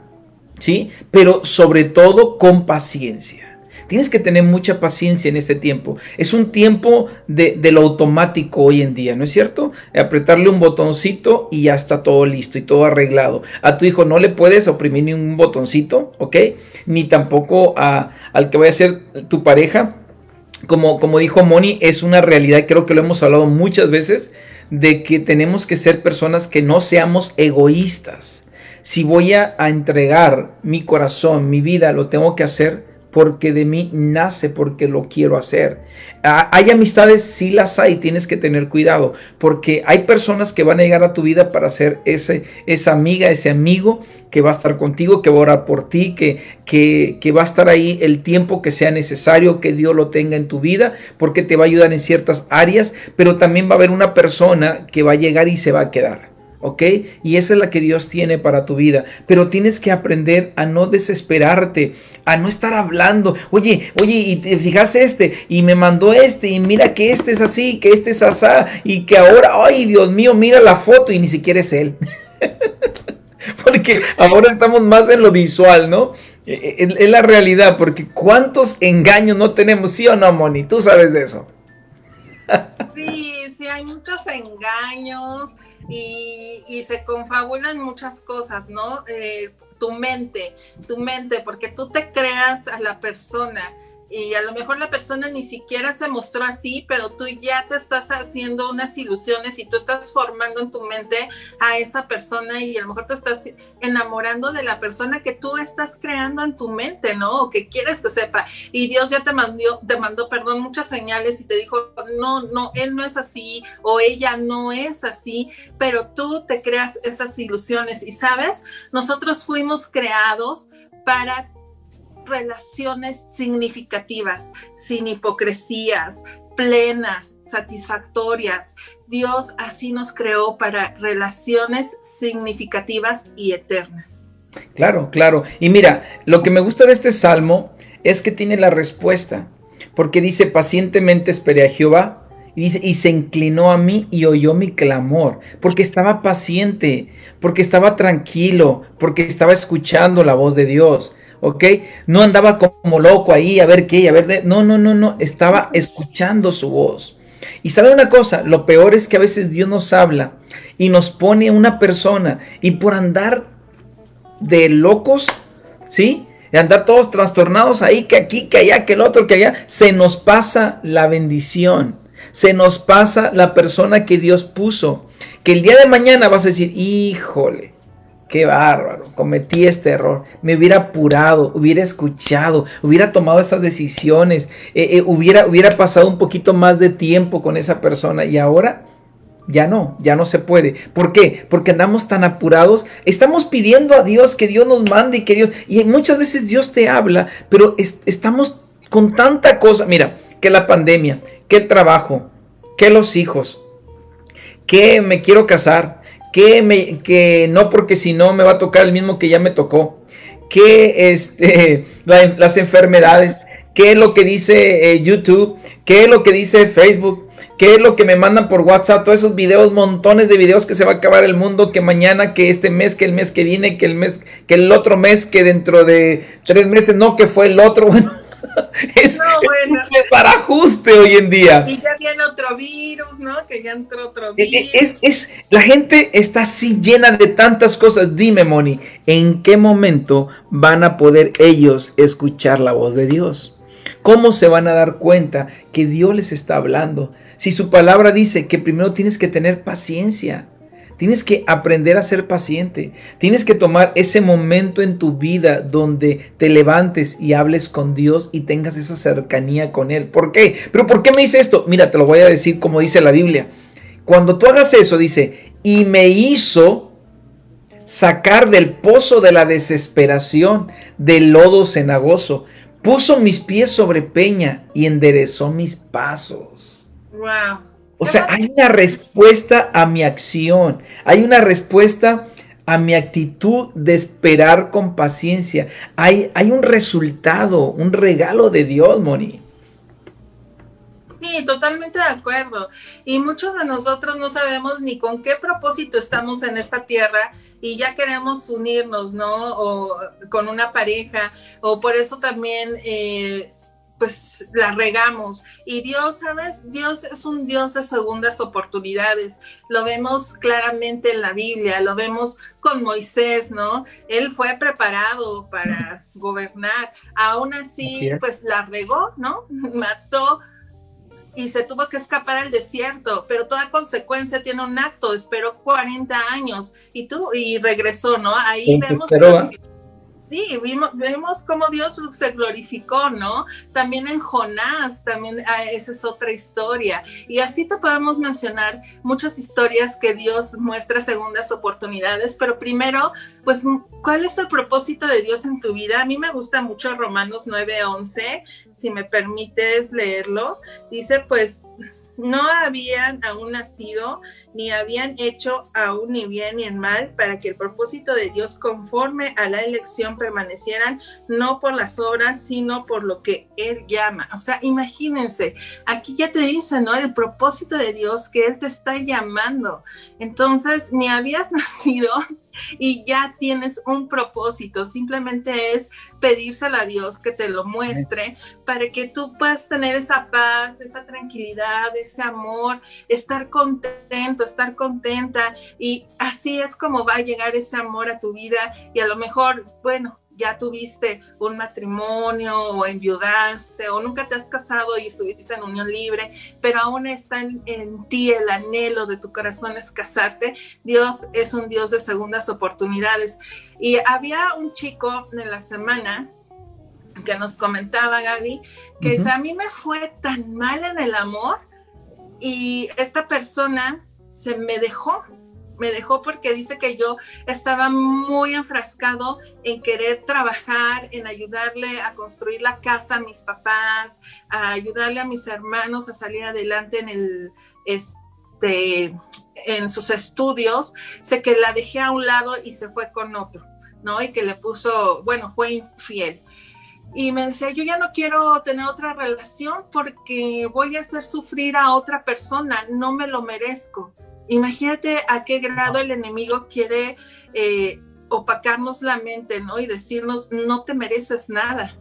¿sí? Pero sobre todo con paciencia. Tienes que tener mucha paciencia en este tiempo. Es un tiempo de, lo automático hoy en día, ¿no es cierto? Apretarle un botoncito y ya está todo listo y todo arreglado. A tu hijo no le puedes oprimir ni un botoncito, ¿ok? Ni tampoco a, al que vaya a ser tu pareja. Como, como dijo Moni, es una realidad, creo que lo hemos hablado muchas veces, de que tenemos que ser personas que no seamos egoístas. Si voy a entregar mi corazón, mi vida, lo tengo que hacer porque de mí nace, porque lo quiero hacer. Ah, hay amistades, sí las hay, tienes que tener cuidado, porque hay personas que van a llegar a tu vida para ser ese, esa amiga, ese amigo que va a estar contigo, que va a orar por ti, que, que, que va a estar ahí el tiempo que sea necesario, que Dios lo tenga en tu vida, porque te va a ayudar en ciertas áreas, pero también va a haber una persona que va a llegar y se va a quedar. ¿Ok? Y esa es la que Dios tiene para tu vida. Pero tienes que aprender a no desesperarte, a no estar hablando, oye, oye, y te fijas este, y me mandó este, y mira que este es así, que este es asá, y que ahora, ay, Dios mío, mira la foto y ni siquiera es él. porque ahora estamos más en lo visual, ¿no? E, e, es, la realidad, porque cuántos engaños no tenemos, ¿sí o no, Moni? Tú sabes de eso.
Sí, sí, hay muchos engaños y, se confabulan muchas cosas, ¿no? Eh, tu mente, tu mente, porque tú te creas a la persona y a lo mejor la persona ni siquiera se mostró así, pero tú ya te estás haciendo unas ilusiones y tú estás formando en tu mente a esa persona y a lo mejor te estás enamorando de la persona que tú estás creando en tu mente, ¿no? O que quieres que sepa. Y Dios ya te mandó, te mandó, perdón, muchas señales y te dijo, no, no, él no es así o ella no es así, pero tú te creas esas ilusiones y sabes, nosotros fuimos creados para relaciones significativas, sin hipocresías, plenas, satisfactorias. Dios así nos creó para relaciones significativas y eternas.
Claro, claro. Y mira, lo que me gusta de este salmo es que tiene la respuesta, porque dice, pacientemente esperé a Jehová. Y dice, y se inclinó a mí y oyó mi clamor, porque estaba paciente, porque estaba tranquilo, porque estaba escuchando la voz de Dios. ¿Ok? No andaba como loco ahí a ver qué, a ver, no, no, no, no, estaba escuchando su voz. Y sabe una cosa, lo peor es que a veces Dios nos habla y nos pone una persona y por andar de locos, ¿sí? De andar todos trastornados ahí, que aquí, que allá, que el otro, que allá, se nos pasa la bendición, se nos pasa la persona que Dios puso, que el día de mañana vas a decir, híjole, Qué bárbaro, cometí este error. Me hubiera apurado, hubiera escuchado, hubiera tomado esas decisiones, eh, eh, hubiera, hubiera pasado un poquito más de tiempo con esa persona y ahora ya no, ya no se puede. ¿Por qué? Porque andamos tan apurados. Estamos pidiendo a Dios que Dios nos mande y que Dios... Y muchas veces Dios te habla, pero estamos con tanta cosa. Mira, que la pandemia, que el trabajo, que los hijos, que me quiero casar, que, me, que no porque si no me va a tocar el mismo que ya me tocó, que este, las enfermedades, qué es lo que dice eh, YouTube, qué es lo que dice Facebook, ¿Qué es lo que me mandan por WhatsApp? Todos esos videos, montones de videos que se va a acabar el mundo, que mañana, que este mes, que el mes que viene, que el mes, que el otro mes, que dentro de tres meses, no, que fue el otro. Bueno, es, para ajuste hoy en día.
Y ya viene otro virus, ¿no? Que ya entró otro e, e, virus.
Es, es, la gente está así llena de tantas cosas. Dime, Moni, ¿en qué momento van a poder ellos escuchar la voz de Dios? ¿Cómo se van a dar cuenta que Dios les está hablando? Si su palabra dice que primero tienes que tener paciencia, tienes que aprender a ser paciente, tienes que tomar ese momento en tu vida donde te levantes y hables con Dios y tengas esa cercanía con Él. ¿Por qué? Pero ¿por qué me dice esto? Mira, te lo voy a decir como dice la Biblia. Cuando tú hagas eso, dice, y me hizo sacar del pozo de la desesperación, del lodo cenagoso, puso mis pies sobre peña y enderezó mis pasos. O sea, hay una respuesta a mi acción, hay una respuesta a mi actitud de esperar con paciencia. Hay, hay un resultado, un regalo de Dios, Moni.
Sí, totalmente de acuerdo. Y muchos de nosotros no sabemos ni con qué propósito estamos en esta tierra y ya queremos unirnos, ¿no? O con una pareja, o por eso también eh, pues la regamos. Y Dios, ¿sabes? Dios es un Dios de segundas oportunidades. Lo vemos claramente en la Biblia, lo vemos con Moisés, ¿no? Él fue preparado para gobernar. Aún así, pues la regó, ¿no? Mató y se tuvo que escapar al desierto, pero toda consecuencia tiene un acto, esperó 40 años y tú y regresó, ¿no? Ahí vemos Sí, vimos, vemos cómo Dios se glorificó, ¿no? También en Jonás, también ah, esa es otra historia. Y así te podemos mencionar muchas historias que Dios muestra segundas oportunidades, pero primero, pues, ¿cuál es el propósito de Dios en tu vida? A mí me gusta mucho Romanos 9:11, si me permites leerlo. Dice, pues, no habían aún nacido, ni habían hecho aún ni bien ni en mal, para que el propósito de Dios conforme a la elección permanecieran, no por las obras, sino por lo que Él llama. O sea, imagínense, aquí ya te dice, ¿no? El propósito de Dios que Él te está llamando. Entonces, ni habías nacido, y ya tienes un propósito. Simplemente es pedírselo a Dios que te lo muestre para que tú puedas tener esa paz, esa tranquilidad, ese amor, estar contento, estar contenta. Y así es como va a llegar ese amor a tu vida y a lo mejor, bueno, ya tuviste un matrimonio o enviudaste o nunca te has casado y estuviste en unión libre, pero aún está en, ti el anhelo de tu corazón es casarte, Dios es un Dios de segundas oportunidades. Y había un chico en la semana que nos comentaba Gaby, que a mí me fue tan mal en el amor y esta persona se me dejó, me dejó porque dice que yo estaba muy enfrascado en querer trabajar, en ayudarle a construir la casa a mis papás, a ayudarle a mis hermanos a salir adelante en el este en sus estudios, sé que la dejé a un lado y se fue con otro, ¿no? Y que le puso, bueno, fue infiel. Y me decía, yo ya no quiero tener otra relación porque voy a hacer sufrir a otra persona, no me lo merezco. Imagínate a qué grado el enemigo quiere eh, opacarnos la mente, ¿no? Y decirnos, no te mereces nada.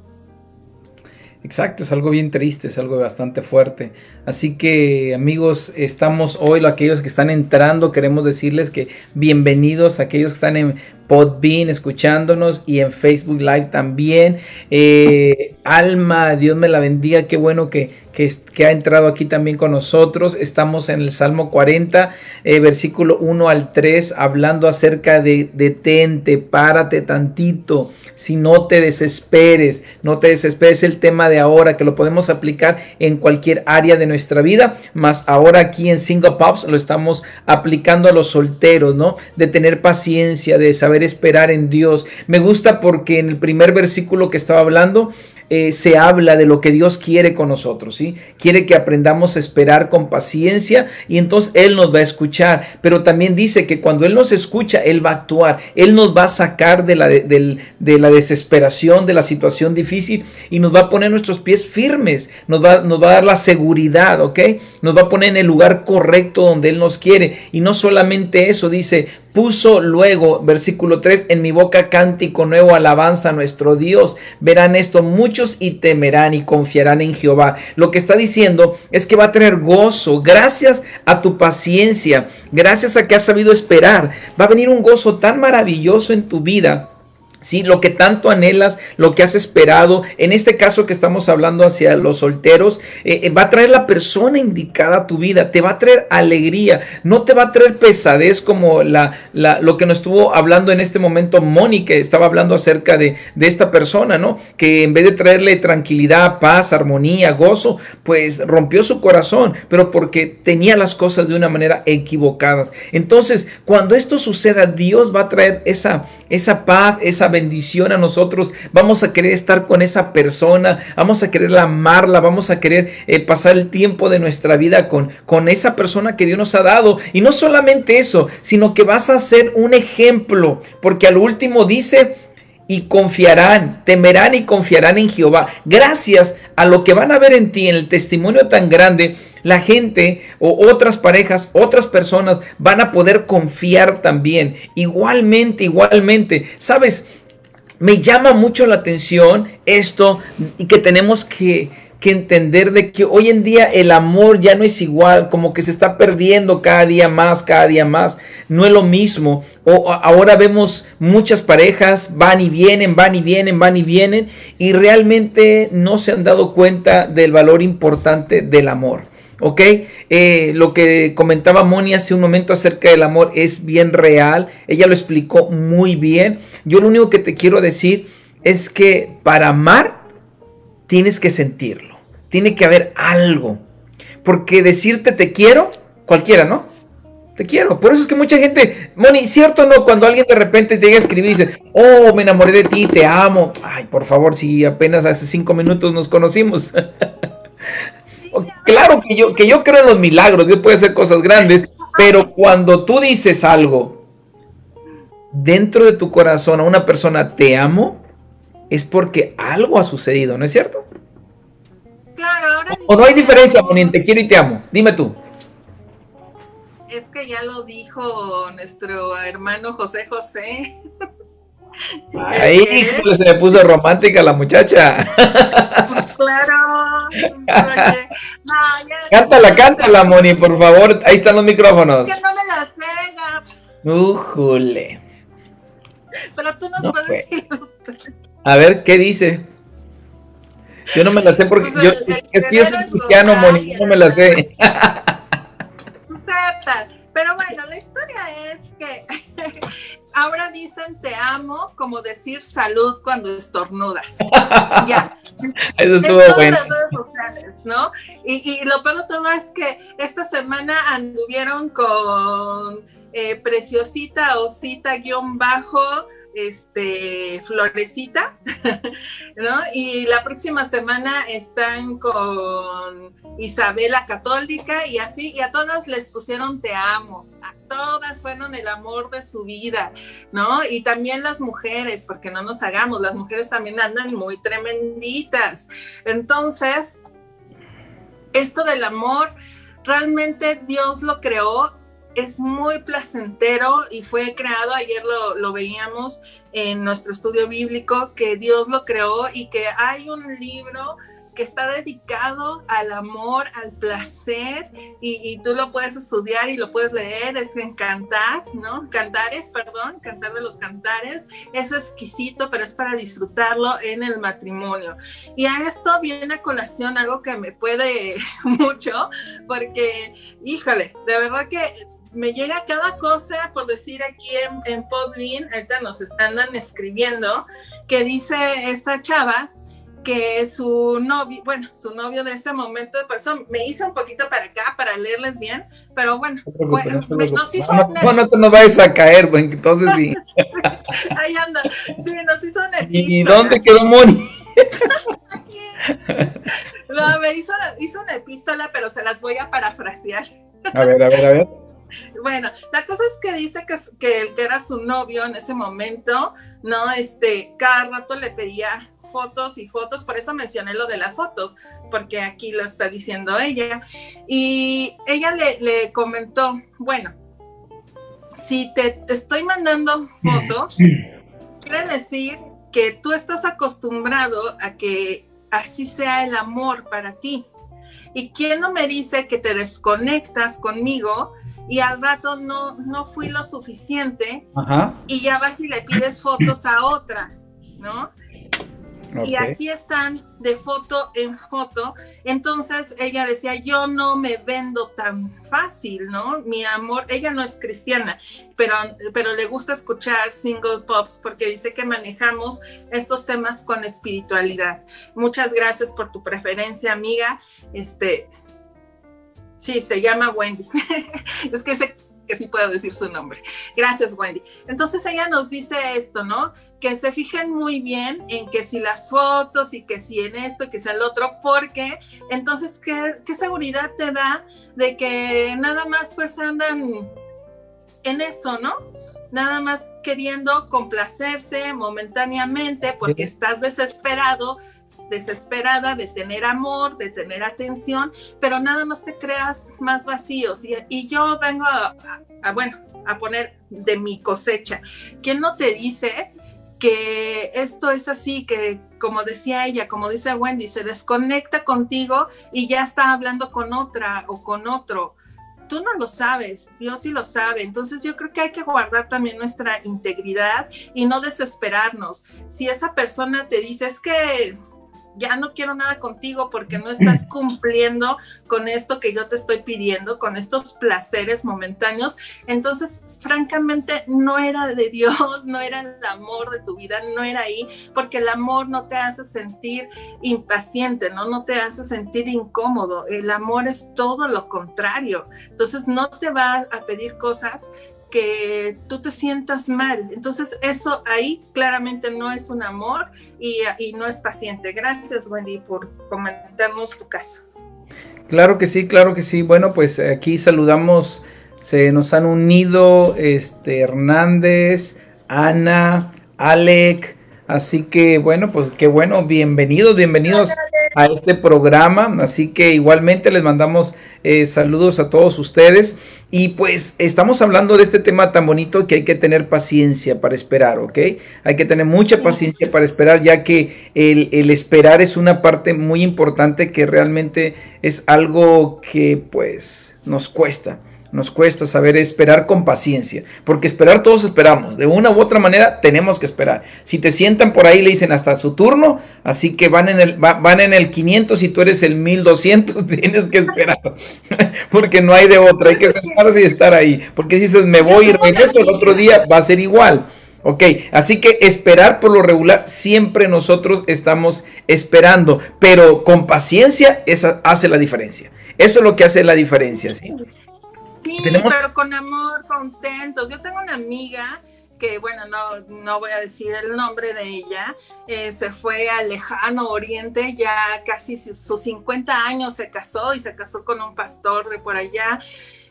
Exacto, es algo bien triste, es algo bastante fuerte. Así que amigos, estamos hoy, aquellos que están entrando, queremos decirles que bienvenidos a aquellos que están en Podbean escuchándonos y en Facebook Live también. Eh, Alma, Dios me la bendiga, qué bueno que, que, ha entrado aquí también con nosotros. Estamos en el Salmo 40, eh, versículo 1 al 3, hablando acerca de detente, párate tantito, si no te desesperes, no te desesperes el tema de ahora, que lo podemos aplicar en cualquier área de nuestra vida, más ahora aquí en Single Pops lo estamos aplicando a los solteros, ¿no? De tener paciencia, de saber esperar en Dios. Me gusta porque en el primer versículo que estaba hablando, eh, se habla de lo que Dios quiere con nosotros, ¿sí? Quiere que aprendamos a esperar con paciencia y entonces Él nos va a escuchar. Pero también dice que cuando Él nos escucha, Él va a actuar. Él nos va a sacar de la, de, la desesperación, de la situación difícil y nos va a poner nuestros pies firmes. Nos va, nos va a dar la seguridad, ¿ok? Nos va a poner en el lugar correcto donde Él nos quiere. Y no solamente eso, dice, puso luego, versículo 3, en mi boca cántico nuevo, alabanza a nuestro Dios. Verán esto muchos y temerán y confiarán en Jehová. Lo que está diciendo es que va a traer gozo gracias a tu paciencia, gracias a que has sabido esperar. Va a venir un gozo tan maravilloso en tu vida ¿sí? Lo que tanto anhelas, lo que has esperado, en este caso que estamos hablando hacia los solteros, eh, eh, va a traer la persona indicada a tu vida, te va a traer alegría, no te va a traer pesadez como la, lo que nos estuvo hablando en este momento que estaba hablando acerca de, de esta persona, ¿no? Que en vez de traerle tranquilidad, paz, armonía, gozo, pues rompió su corazón, pero porque tenía las cosas de una manera equivocadas. Entonces, cuando esto suceda, Dios va a traer esa, esa paz, esa bendición a nosotros, vamos a querer estar con esa persona, vamos a querer amarla, vamos a querer eh, pasar el tiempo de nuestra vida con, con esa persona que Dios nos ha dado. Y no solamente eso, sino que vas a ser un ejemplo, porque al último dice, y confiarán, temerán y confiarán en Jehová. Gracias a lo que van a ver en ti, en el testimonio tan grande, la gente o otras parejas, otras personas van a poder confiar también. Igualmente, igualmente. Sabes, me llama mucho la atención esto y que tenemos que, entender de que hoy en día el amor ya no es igual, como que se está perdiendo cada día más, cada día más, no es lo mismo. O ahora vemos muchas parejas van y vienen, van y vienen, van y vienen y realmente no se han dado cuenta del valor importante del amor. ¿Ok? Eh, lo que comentaba Moni hace un momento acerca del amor es bien real. Ella lo explicó muy bien. Yo lo único que te quiero decir es que para amar tienes que sentirlo. Tiene que haber algo. Porque decirte te quiero, cualquiera, ¿no? Te quiero. Por eso es que mucha gente, Moni, ¿cierto o no? Cuando alguien de repente te llega a escribir y dice, oh, me enamoré de ti, te amo. Ay, por favor, si apenas hace cinco minutos nos conocimos. Claro que yo, que yo creo en los milagros, Dios puede hacer cosas grandes, pero cuando tú dices algo dentro de tu corazón a una persona te amo, es porque algo ha sucedido, ¿no es cierto?
Claro, ahora
O no hay diferencia, Moni, te quiero y te amo. Dime tú.
Es que ya lo dijo nuestro hermano José José.
Ahí se me puso romántica la muchacha.
Claro.
Cántala, cántala, Moni, por favor. Ahí están los micrófonos.
Que no me la sé,
Ujule.
Pero tú nos puedes ilustrar.
A ver, ¿qué dice? Yo no me la sé porque pues yo, es que yo soy cristiano, Moni, yo no me la sé.
Pero bueno, la historia es que ahora dicen te amo como decir salud cuando estornudas. ya.
Eso estuvo bueno.
¿no? Y, lo peor de todo es que esta semana anduvieron con eh, Preciosita o Cita guion bajo este, Florecita, ¿no? Y la próxima semana están con Isabela Católica y así, y a todas les pusieron te amo, a todas fueron el amor de su vida, ¿no? Y también las mujeres, porque no nos hagamos, las mujeres también andan muy tremenditas. Entonces, esto del amor, realmente Dios lo creó es muy placentero y fue creado, ayer lo, veíamos en nuestro estudio bíblico, que Dios lo creó y que hay un libro que está dedicado al amor, al placer, y, tú lo puedes estudiar y lo puedes leer, es en cantar, ¿no? Cantares, perdón, cantar de los cantares, es exquisito, pero es para disfrutarlo en el matrimonio. Y a esto viene a colación algo que me puede mucho, porque, híjole, de verdad que me llega cada cosa, por decir aquí en, en Podbean, ahorita nos andan escribiendo, que dice esta chava que su novio, bueno, su novio de ese momento, por eso me hice un poquito para acá para leerles bien, pero bueno, nos hizo
no, no, no, te nos vayas a caer, pues, entonces sí.
Ahí anda, sí, nos hizo una
¿Y dónde quedó Moni?
No, me hizo, hizo una epístola, pero se las voy a parafrasear.
A ver, a ver, a ver.
Bueno, la cosa es que dice que, que el que era su novio en ese momento, ¿no? Este, cada rato le pedía fotos y fotos, por eso mencioné lo de las fotos, porque aquí lo está diciendo ella. Y ella le, le comentó, bueno, si te, te estoy mandando fotos, quiere decir que tú estás acostumbrado a que así sea el amor para ti. ¿Y quién no me dice que te desconectas conmigo y al rato no, no fui lo suficiente
Ajá.
y ya vas y le pides fotos a otra, ¿no? Y así están de foto en foto. Entonces ella decía, yo no me vendo tan fácil, ¿no? Mi amor, ella no es cristiana, pero, pero le gusta escuchar single pops porque dice que manejamos estos temas con espiritualidad. Muchas gracias por tu preferencia, amiga. Este, sí, se llama Wendy. es que sé que sí puedo decir su nombre. Gracias, Wendy. Entonces ella nos dice esto, ¿no? Que se fijen muy bien en que si las fotos y que si en esto, que si el otro, porque entonces, ¿qué, qué seguridad te da de que nada más pues andan en eso, ¿no? Nada más queriendo complacerse momentáneamente porque estás desesperado, desesperada de tener amor, de tener atención, pero nada más te creas más vacíos. Y, yo vengo a- a, bueno, a poner de mi cosecha. ¿Quién no te dice que esto es así, que como decía ella, como dice Wendy, se desconecta contigo y ya está hablando con otra o con otro? Tú no lo sabes, Dios sí lo sabe. Entonces yo creo que hay que guardar también nuestra integridad y no desesperarnos. Si esa persona te dice, es que ya no quiero nada contigo porque no estás cumpliendo con esto que yo te estoy pidiendo, con estos placeres momentáneos, entonces francamente no era de Dios, no era el amor de tu vida, no era ahí, porque el amor no te hace sentir impaciente, ¿no? No te hace sentir incómodo, el amor es todo lo contrario, entonces no te va a pedir cosas que tú te sientas mal. Entonces eso ahí claramente no es un amor y, y, no es paciente. Gracias Wendy por comentarnos tu caso.
Claro que sí, claro que sí. Bueno, pues aquí saludamos, se nos han unido este Hernández, Ana, Alec, así que bueno, pues qué bueno, bienvenidos, bienvenidos a este programa, así que igualmente les mandamos eh, saludos a todos ustedes y pues estamos hablando de este tema tan bonito que hay que tener paciencia para esperar, ¿ok? Hay que tener mucha paciencia para esperar ya que el, el esperar es una parte muy importante que realmente es algo que pues nos cuesta. Nos cuesta saber esperar con paciencia, porque esperar todos esperamos, de una u otra manera tenemos que esperar. Si te sientan por ahí le dicen hasta su turno, así que van en el va, van en el 500 y tú eres el 1200, tienes que esperar, porque no hay de otra, hay que sentarse y estar ahí, porque si dices me voy y regreso el otro día va a ser igual. Ok, así que esperar por lo regular, siempre nosotros estamos esperando, pero con paciencia esa hace la diferencia. Eso es lo que hace la diferencia, ¿sí?
Sí, ¿Tenemos? pero con amor, contentos. Yo tengo una amiga que, bueno, no, no voy a decir el nombre de ella, eh, se fue al lejano oriente, ya casi sus 50 años se casó y se casó con un pastor de por allá.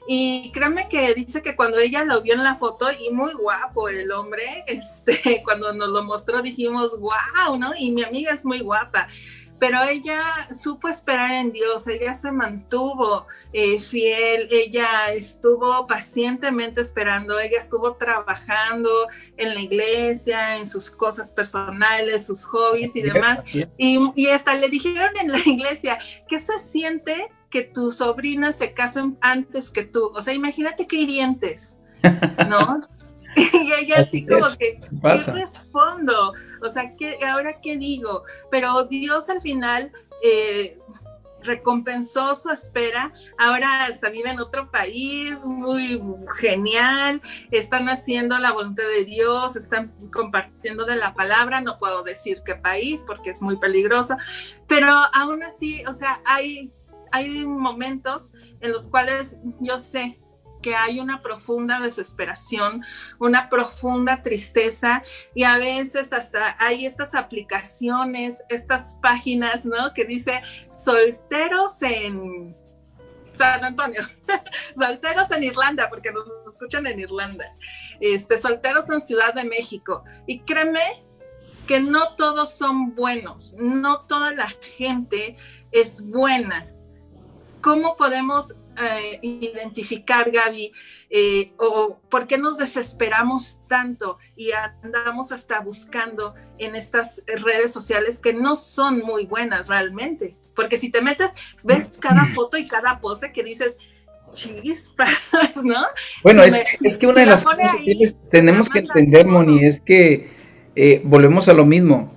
Y créanme que dice que cuando ella lo vio en la foto, y muy guapo el hombre, este, cuando nos lo mostró dijimos, wow, ¿no? Y mi amiga es muy guapa pero ella supo esperar en Dios, ella se mantuvo eh, fiel, ella estuvo pacientemente esperando, ella estuvo trabajando en la iglesia, en sus cosas personales, sus hobbies y demás. Y, y hasta le dijeron en la iglesia, ¿qué se siente que tus sobrinas se casen antes que tú? O sea, imagínate qué hirientes, ¿no? y ella así, así como que, ¿qué respondo? O sea, ¿qué, ¿ahora qué digo? Pero Dios al final eh, recompensó su espera, ahora hasta vive en otro país, muy genial, están haciendo la voluntad de Dios, están compartiendo de la palabra, no puedo decir qué país porque es muy peligroso, pero aún así, o sea, hay, hay momentos en los cuales yo sé que hay una profunda desesperación, una profunda tristeza y a veces hasta hay estas aplicaciones, estas páginas, ¿no? Que dice solteros en San Antonio, solteros en Irlanda, porque nos escuchan en Irlanda, este, solteros en Ciudad de México. Y créeme que no todos son buenos, no toda la gente es buena. ¿Cómo podemos eh, identificar, Gaby, eh, o por qué nos desesperamos tanto y andamos hasta buscando en estas redes sociales que no son muy buenas realmente? Porque si te metes, ves cada foto y cada pose que dices, chispas, ¿no?
Bueno, es, que una de las cosas que tenemos que entender, Moni, es que eh, volvemos a lo mismo,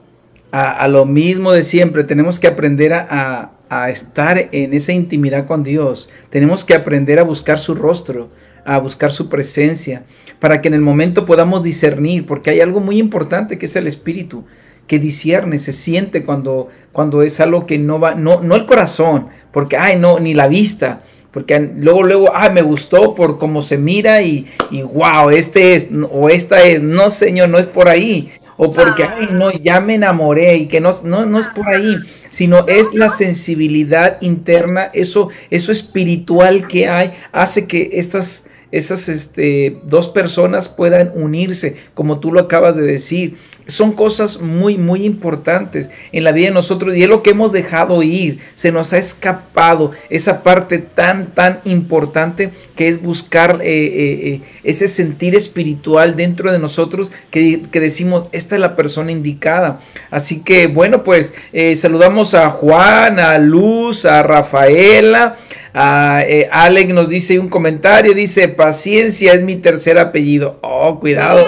a, lo mismo de siempre, tenemos que aprender a, a, estar en esa intimidad con Dios, tenemos que aprender a buscar su rostro, a buscar su presencia, para que en el momento podamos discernir, porque hay algo muy importante que es el espíritu que discierne, se siente cuando, cuando es algo que no va, no, no el corazón, porque, ay, no, ni la vista, porque luego, luego, ay, me gustó por cómo se mira y, y wow, este es, o esta es, no, señor, no es por ahí, o porque, ay, no, ya me enamoré y que no, no, no es por ahí, sino es la sensibilidad interna, eso, eso espiritual que hay, hace que estas esas este, dos personas puedan unirse, como tú lo acabas de decir. Son cosas muy, muy importantes en la vida de nosotros y es lo que hemos dejado ir. Se nos ha escapado esa parte tan, tan importante que es buscar eh, eh, eh, ese sentir espiritual dentro de nosotros que, que, decimos, esta es la persona indicada. Así que, bueno, pues saludamos a Juan, a Luz, a Rafaela. Ah, eh, Alex nos dice un comentario, dice, paciencia es mi tercer apellido. Oh, cuidado.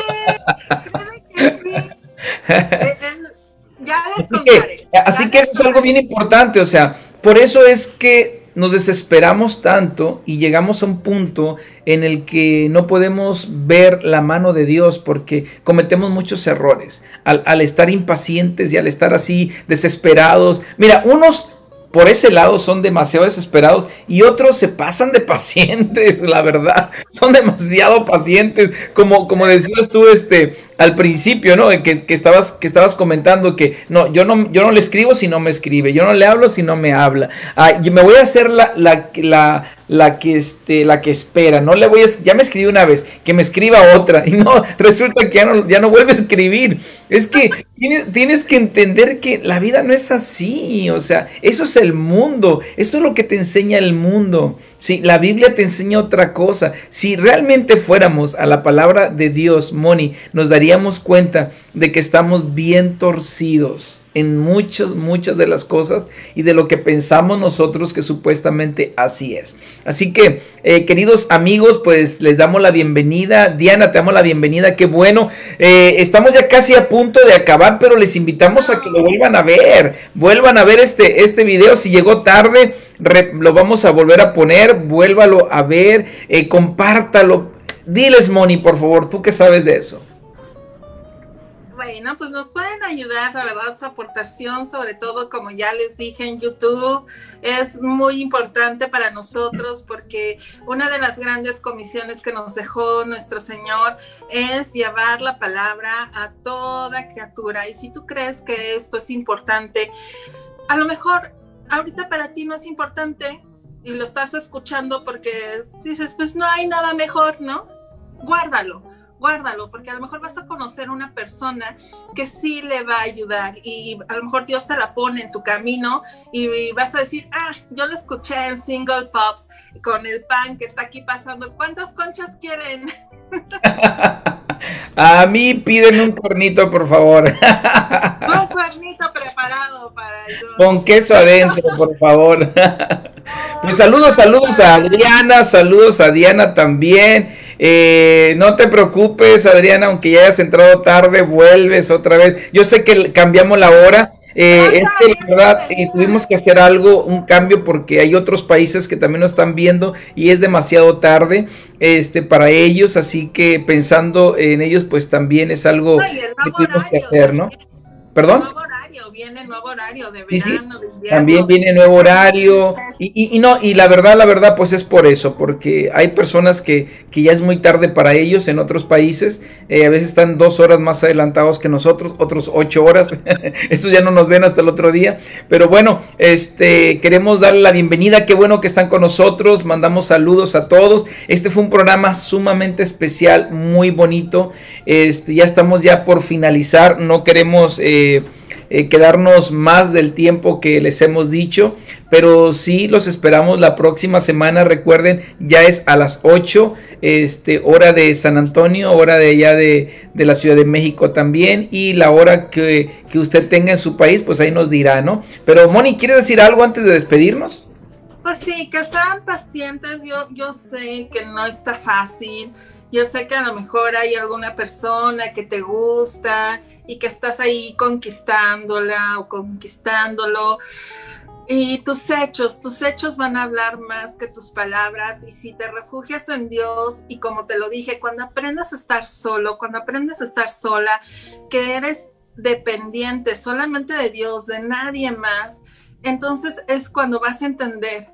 así que eso es algo bien importante, o sea, por eso es que nos desesperamos tanto y llegamos a un punto en el que no podemos ver la mano de Dios porque cometemos muchos errores al, al estar impacientes y al estar así desesperados. Mira, unos por ese lado son demasiado desesperados y otros se pasan de pacientes, la verdad, son demasiado pacientes, como, como decías tú este, al principio, ¿no? Que, que, estabas, que estabas comentando que no, yo no, yo no le escribo si no me escribe, yo no le hablo si no me habla, ah, yo me voy a hacer la, la, la, la que este, la que espera, no le voy a, ya me escribí una vez, que me escriba otra, y no, resulta que ya no, ya no vuelve a escribir. Es que tienes, tienes que entender que la vida no es así, o sea, eso es el mundo, eso es lo que te enseña el mundo. Sí, la Biblia te enseña otra cosa. Si realmente fuéramos a la palabra de Dios, Moni, nos daríamos cuenta de que estamos bien torcidos en muchas, muchas de las cosas y de lo que pensamos nosotros que supuestamente así es. Así que, eh, queridos amigos, pues les damos la bienvenida. Diana, te damos la bienvenida, qué bueno. Eh, estamos ya casi a punto de acabar, pero les invitamos a que lo vuelvan a ver. Vuelvan a ver este, este video. Si llegó tarde, lo vamos a volver a poner. Vuélvalo a ver, eh, compártalo. Diles, Moni, por favor, tú que sabes de eso.
Bueno, pues nos pueden ayudar, la verdad, su aportación, sobre todo, como ya les dije en YouTube, es muy importante para nosotros porque una de las grandes comisiones que nos dejó nuestro Señor es llevar la palabra a toda criatura. Y si tú crees que esto es importante, a lo mejor ahorita para ti no es importante y lo estás escuchando porque dices, pues no hay nada mejor, ¿no? Guárdalo guárdalo, porque a lo mejor vas a conocer una persona que sí le va a ayudar y a lo mejor Dios te la pone en tu camino y vas a decir, ah, yo lo escuché en Single Pops con el pan que está aquí pasando, ¿cuántas conchas quieren?
A mí piden un cornito, por favor.
Un cuernito preparado para el
Con queso adentro, por favor. Pues saludos, saludos a Adriana, saludos a Diana también. Eh, no te preocupes, Adriana, aunque ya hayas entrado tarde, vuelves otra vez. Yo sé que cambiamos la hora. Eh, es que la verdad eh, tuvimos que hacer algo, un cambio, porque hay otros países que también nos están viendo y es demasiado tarde este, para ellos, así que pensando en ellos, pues también es algo que tuvimos que hacer, ¿no? ¿Perdón?
Horario, viene nuevo horario de verano, de invierno.
También viene nuevo horario. Y, y, no, y la verdad, la verdad, pues es por eso, porque hay personas que, que ya es muy tarde para ellos en otros países. Eh, a veces están dos horas más adelantados que nosotros, otros ocho horas. Eso ya no nos ven hasta el otro día. Pero bueno, este queremos darle la bienvenida. Qué bueno que están con nosotros. Mandamos saludos a todos. Este fue un programa sumamente especial, muy bonito. Este, ya estamos ya por finalizar. No queremos eh, eh, quedarnos más del tiempo que les hemos dicho, pero sí los esperamos la próxima semana. Recuerden, ya es a las 8, este, hora de San Antonio, hora de allá de, de la Ciudad de México también, y la hora que, que usted tenga en su país, pues ahí nos dirá, ¿no? Pero Moni, ¿quiere decir algo antes de despedirnos?
Pues sí, que sean pacientes. Yo, yo sé que no está fácil. Yo sé que a lo mejor hay alguna persona que te gusta y que estás ahí conquistándola o conquistándolo. Y tus hechos, tus hechos van a hablar más que tus palabras. Y si te refugias en Dios, y como te lo dije, cuando aprendes a estar solo, cuando aprendes a estar sola, que eres dependiente solamente de Dios, de nadie más, entonces es cuando vas a entender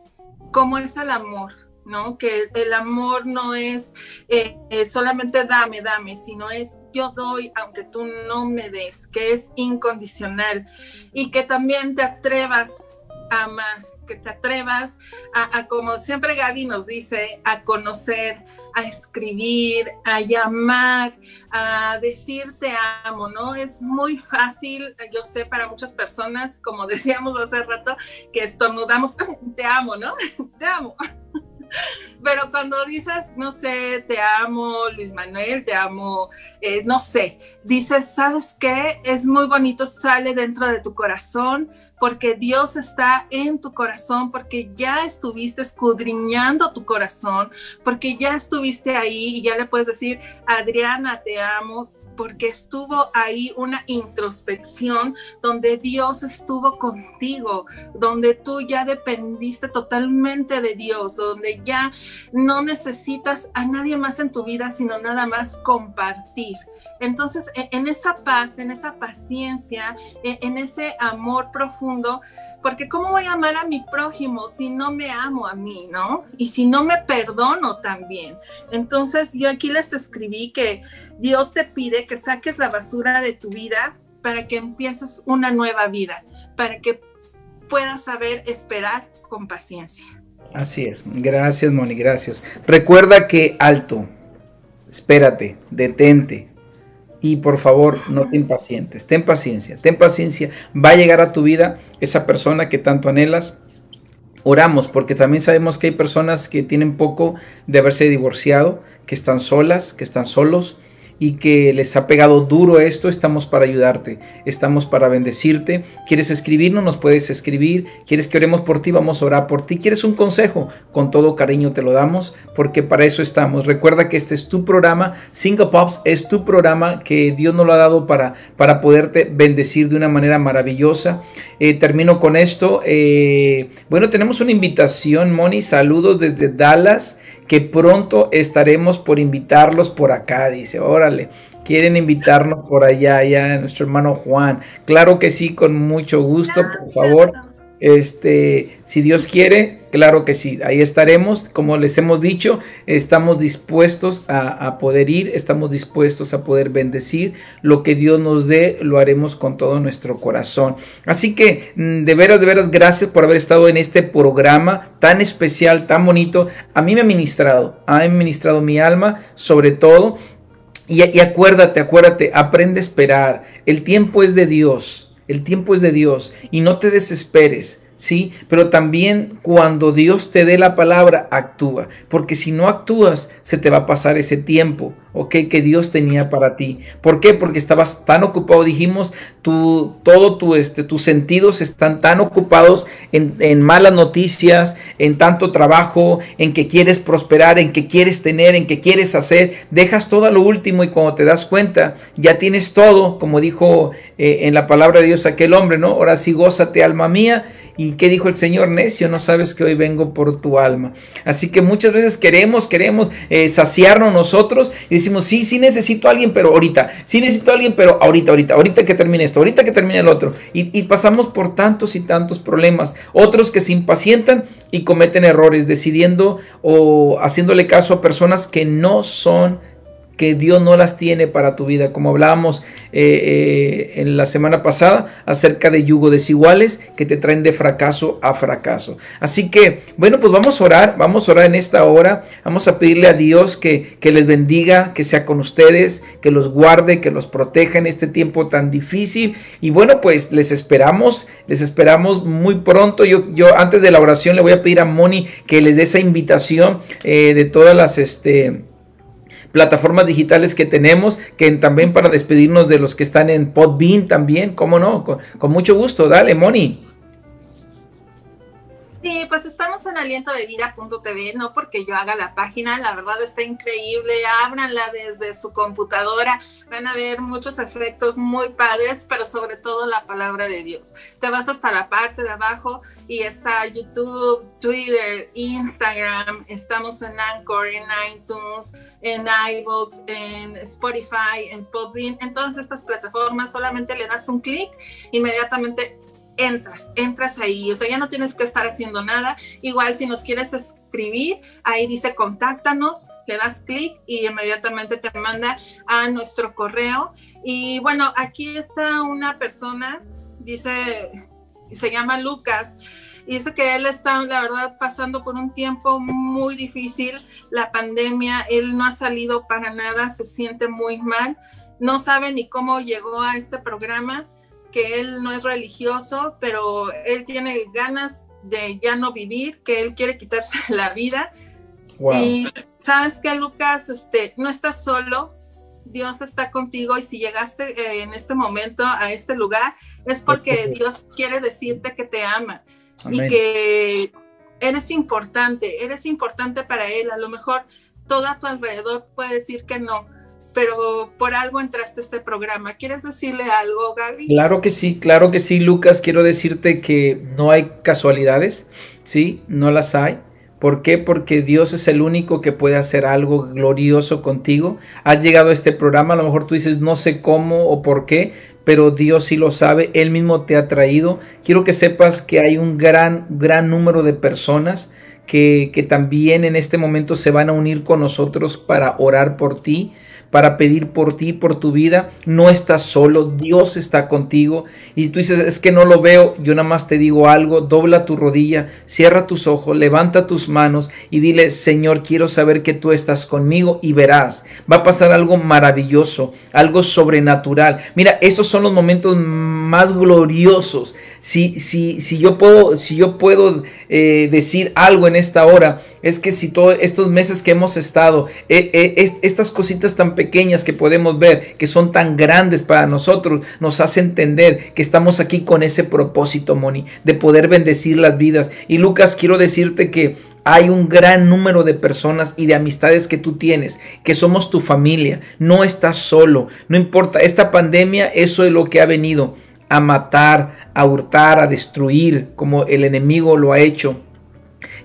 cómo es el amor, ¿no? Que el amor no es eh, solamente dame, dame, sino es yo doy aunque tú no me des, que es incondicional y que también te atrevas a amar, que te atrevas a, como siempre Gaby nos dice, a conocer, a escribir, a llamar, a decir te amo, ¿no? Es muy fácil, yo sé, para muchas personas, como decíamos hace rato, que estornudamos, te amo, ¿no? te amo. Pero cuando dices, no sé, te amo, Luis Manuel, te amo, eh, no sé, dices, ¿sabes qué? Es muy bonito, sale dentro de tu corazón, porque Dios está en tu corazón, porque ya estuviste escudriñando tu corazón, porque ya estuviste ahí y ya le puedes decir, Adriana, te amo, porque estuvo ahí una introspección donde Dios estuvo contigo, donde tú ya dependiste totalmente de Dios, donde ya no necesitas a nadie más en tu vida, sino nada más compartir. Entonces, e, en esa paz, en esa paciencia, e, en ese amor profundo, porque ¿cómo voy a amar a mi prójimo si no me amo a mí, no? Y si no me perdono también. Entonces, yo aquí les escribí que Dios te pide que saques la basura de tu vida para que empieces una nueva vida, para que puedas saber esperar con paciencia.
Así es. Gracias, Moni, gracias. Recuerda que alto, espérate, detente, y por favor no te impacientes, ten paciencia, ten paciencia, va a llegar a tu vida esa persona que tanto anhelas. Oramos porque también sabemos que hay personas que tienen poco de haberse divorciado, que están solas, que están solos, y que les ha pegado duro esto, estamos para ayudarte, estamos para bendecirte. ¿Quieres escribirnos? Nos puedes escribir. ¿Quieres que oremos por ti? Vamos a orar por ti. ¿Quieres un consejo? Con todo cariño te lo damos porque para eso estamos. Recuerda que este es tu programa. Single Pops es tu programa que Dios nos lo ha dado para, para poderte bendecir de una manera maravillosa. Eh, termino con esto. Eh, bueno, tenemos una invitación, Moni. Saludos desde Dallas que pronto estaremos por invitarlos por acá, dice, órale, quieren invitarnos por allá, allá, nuestro hermano Juan. Claro que sí, con mucho gusto, por favor. Este, si Dios quiere, claro que sí, ahí estaremos. Como les hemos dicho, estamos dispuestos a, poder ir, estamos dispuestos a poder bendecir. Lo que Dios nos dé, lo haremos con todo nuestro corazón. Así que, mm, de veras, de veras, gracias por haber estado en este programa tan especial, tan bonito. A mí me ha ministrado, ha ministrado mi alma, sobre todo. Y, y acuérdate, acuérdate, aprende a esperar. El tiempo es de Dios. El tiempo es de Dios y no te desesperes. ¿Sí? Pero también cuando Dios te dé la palabra, actúa, porque si no actúas, se te va a pasar ese tiempo, ¿ok? Que Dios tenía para ti. ¿Por qué? Porque estabas tan ocupado, dijimos, tu, todo tu, este, tus sentidos están tan ocupados en, en malas noticias, en tanto trabajo, en que quieres prosperar, en que quieres tener, en que quieres hacer, dejas todo a lo último y cuando te das cuenta, ya tienes todo, como dijo eh, en la palabra de Dios aquel hombre, ¿no? Ahora sí, gózate, alma mía, ¿Y qué dijo el Señor? Necio, no sabes que hoy vengo por tu alma. Así que muchas veces queremos, queremos eh, saciarnos nosotros y decimos, sí, sí necesito a alguien, pero ahorita, sí necesito a alguien, pero ahorita, ahorita, ahorita que termine esto, ahorita que termine el otro. Y, y pasamos por tantos y tantos problemas. Otros que se impacientan y cometen errores, decidiendo o haciéndole caso a personas que no son que Dios no las tiene para tu vida, como hablábamos eh, eh, en la semana pasada acerca de yugo desiguales que te traen de fracaso a fracaso. Así que, bueno, pues vamos a orar, vamos a orar en esta hora, vamos a pedirle a Dios que, que les bendiga, que sea con ustedes, que los guarde, que los proteja en este tiempo tan difícil. Y bueno, pues les esperamos, les esperamos muy pronto. Yo, yo antes de la oración le voy a pedir a Moni que les dé esa invitación eh, de todas las... Este, plataformas digitales que tenemos, que también para despedirnos de los que están en Podbean también, cómo no, con, mucho gusto, dale, Moni.
Sí, pues estamos en aliento de vida.tv, no porque yo haga la página, la verdad está increíble, ábranla desde su computadora, van a ver muchos efectos muy padres, pero sobre todo la palabra de Dios. Te vas hasta la parte de abajo y está YouTube, Twitter, Instagram, estamos en Anchor, en iTunes, en iVoox, en Spotify, en Podbean, en todas estas plataformas, solamente le das un clic, inmediatamente entras, entras ahí, o sea, ya no tienes que estar haciendo nada. Igual si nos quieres escribir, ahí dice contáctanos, le das clic y inmediatamente te manda a nuestro correo. Y bueno, aquí está una persona, dice, se llama Lucas. Y dice que él está, la verdad, pasando por un tiempo muy difícil, la pandemia, él no ha salido para nada, se siente muy mal, no sabe ni cómo llegó a este programa, que él no es religioso, pero él tiene ganas de ya no vivir, que él quiere quitarse la vida. Y sabes que Lucas, este, no estás solo, Dios está contigo y si llegaste eh, en este momento a este lugar es porque Dios quiere decirte que te ama y que eres importante, eres importante para Él. A lo mejor todo a tu alrededor puede decir que no, pero por algo entraste a este programa. ¿Quieres decirle algo, Gaby?
Claro que sí, claro que sí, Lucas. Quiero decirte que no hay casualidades, ¿sí? No las hay. ¿Por qué? Porque Dios es el único que puede hacer algo glorioso contigo. Has llegado a este programa, a lo mejor tú dices no sé cómo o por qué, pero Dios sí lo sabe, Él mismo te ha traído. Quiero que sepas que hay un gran, gran número de personas que, que también en este momento se van a unir con nosotros para orar por ti para pedir por ti, por tu vida. No estás solo, Dios está contigo. Y tú dices, es que no lo veo, yo nada más te digo algo, dobla tu rodilla, cierra tus ojos, levanta tus manos y dile, Señor, quiero saber que tú estás conmigo y verás. Va a pasar algo maravilloso, algo sobrenatural. Mira, esos son los momentos más gloriosos. Si, si, si yo puedo, si yo puedo eh, decir algo en esta hora, es que si todos estos meses que hemos estado, eh, eh, estas cositas tan pequeñas que podemos ver, que son tan grandes para nosotros, nos hace entender que estamos aquí con ese propósito, Moni, de poder bendecir las vidas. Y Lucas, quiero decirte que hay un gran número de personas y de amistades que tú tienes, que somos tu familia. No estás solo, no importa. Esta pandemia, eso es lo que ha venido a matar, a hurtar, a destruir, como el enemigo lo ha hecho.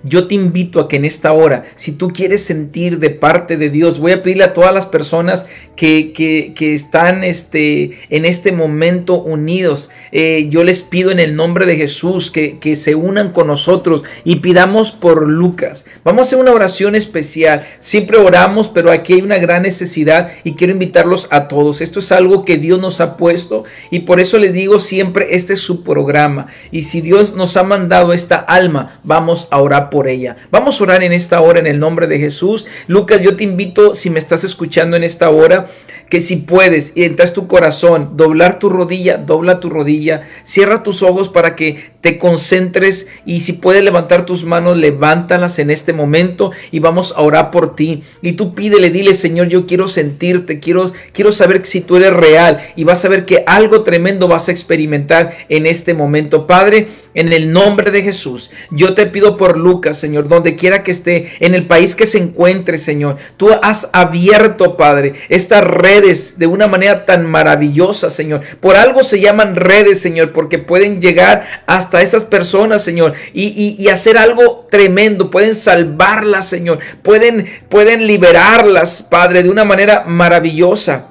Yo te invito a que en esta hora, si tú quieres sentir de parte de Dios, voy a pedirle a todas las personas que, que, están este, en este momento unidos, eh, yo les pido en el nombre de Jesús que, que se unan con nosotros y pidamos por Lucas. Vamos a hacer una oración especial. Siempre oramos, pero aquí hay una gran necesidad y quiero invitarlos a todos. Esto es algo que Dios nos ha puesto y por eso les digo siempre, este es su programa. Y si Dios nos ha mandado esta alma, vamos a orar por ella. Vamos a orar en esta hora en el nombre de Jesús. Lucas, yo te invito, si me estás escuchando en esta hora, que si puedes y entras tu corazón, doblar tu rodilla, dobla tu rodilla, cierra tus ojos para que te concentres y si puedes levantar tus manos, levántalas en este momento y vamos a orar por ti. Y tú pídele, dile, Señor, yo quiero sentirte, quiero, quiero saber si tú eres real y vas a ver que algo tremendo vas a experimentar en este momento. Padre, en el nombre de Jesús, yo te pido por Lucas, Señor, donde quiera que esté, en el país que se encuentre, Señor, tú has abierto, Padre, estas redes de una manera tan maravillosa, Señor. Por algo se llaman redes, Señor, porque pueden llegar hasta hasta esas personas, Señor, y, y, hacer algo tremendo. Pueden salvarlas, Señor. Pueden, pueden liberarlas, Padre, de una manera maravillosa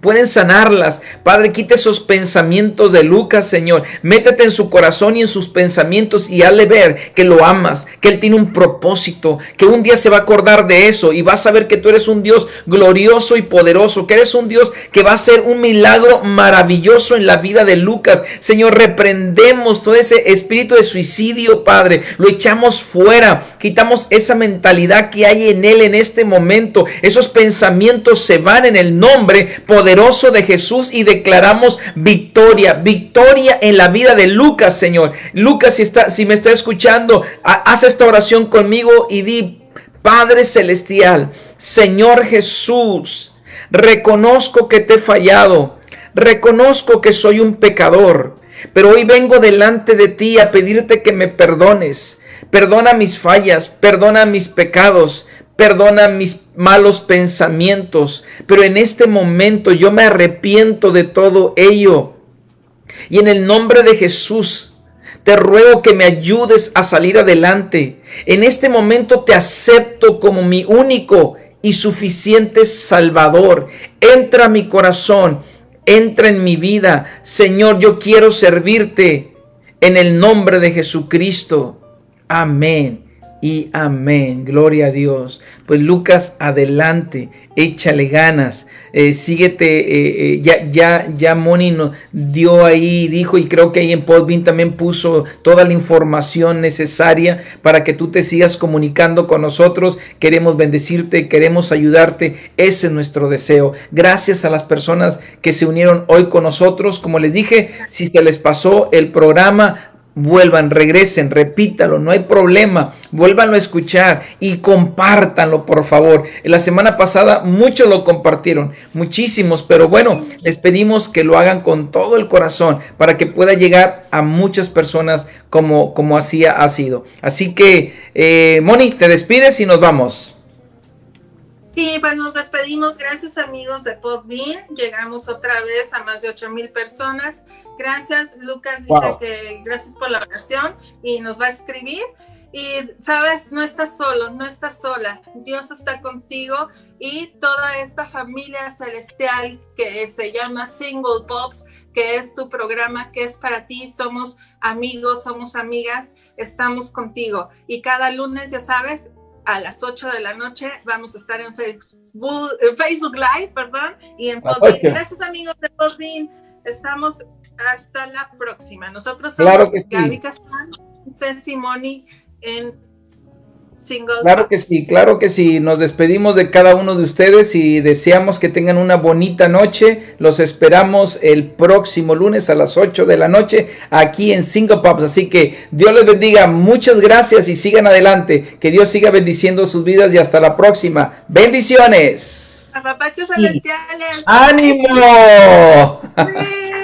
pueden sanarlas. Padre, quite esos pensamientos de Lucas, Señor. Métete en su corazón y en sus pensamientos y hazle ver que lo amas, que Él tiene un propósito, que un día se va a acordar de eso y va a saber que tú eres un Dios glorioso y poderoso, que eres un Dios que va a hacer un milagro maravilloso en la vida de Lucas. Señor, reprendemos todo ese espíritu de suicidio, Padre. Lo echamos fuera, quitamos esa mentalidad que hay en Él en este momento. Esos pensamientos se van en el nombre poderoso poderoso de Jesús y declaramos victoria, victoria en la vida de Lucas, Señor. Lucas, si, está, si me está escuchando, haz esta oración conmigo y di, Padre Celestial, Señor Jesús, reconozco que te he fallado, reconozco que soy un pecador, pero hoy vengo delante de ti a pedirte que me perdones. Perdona mis fallas, perdona mis pecados, perdona mis malos pensamientos, pero en este momento yo me arrepiento de todo ello. Y en el nombre de Jesús, te ruego que me ayudes a salir adelante. En este momento te acepto como mi único y suficiente Salvador. Entra a mi corazón, entra en mi vida. Señor, yo quiero servirte en el nombre de Jesucristo. Amén y amén. Gloria a Dios. Pues Lucas, adelante, échale ganas, eh, síguete, eh, eh, ya, ya, ya Moni nos dio ahí, dijo, y creo que ahí en Podbean también puso toda la información necesaria para que tú te sigas comunicando con nosotros. Queremos bendecirte, queremos ayudarte, ese es nuestro deseo. Gracias a las personas que se unieron hoy con nosotros. Como les dije, si se les pasó el programa, vuelvan, regresen, repítalo, no hay problema, vuélvanlo a escuchar y compártanlo, por favor. La semana pasada muchos lo compartieron, muchísimos, pero bueno, les pedimos que lo hagan con todo el corazón para que pueda llegar a muchas personas como, como así ha sido. Así que, eh, Moni, te despides y nos vamos.
Sí, pues nos despedimos. Gracias amigos de Podbean. Llegamos otra vez a más de 8 mil personas. Gracias, Lucas dice que gracias por la oración y nos va a escribir. Y sabes, no estás solo, no estás sola. Dios está contigo y toda esta familia celestial que se llama Single Pops, que es tu programa, que es para ti. Somos amigos, somos amigas, estamos contigo. Y cada lunes, ya sabes, a las 8 de la noche. Vamos a estar en Facebook, en Facebook Live, perdón, y en Podbean. Gracias amigos de Podbean. Estamos hasta la próxima. Nosotros somos
claro que Gaby
sí. en
Claro que sí, claro que sí. Nos despedimos de cada uno de ustedes y deseamos que tengan una bonita noche. Los esperamos el próximo lunes a las 8 de la noche aquí en Single Pops. Así que Dios les bendiga. Muchas gracias y sigan adelante. Que Dios siga bendiciendo sus vidas y hasta la próxima. Bendiciones.
celestiales.
¡Ánimo!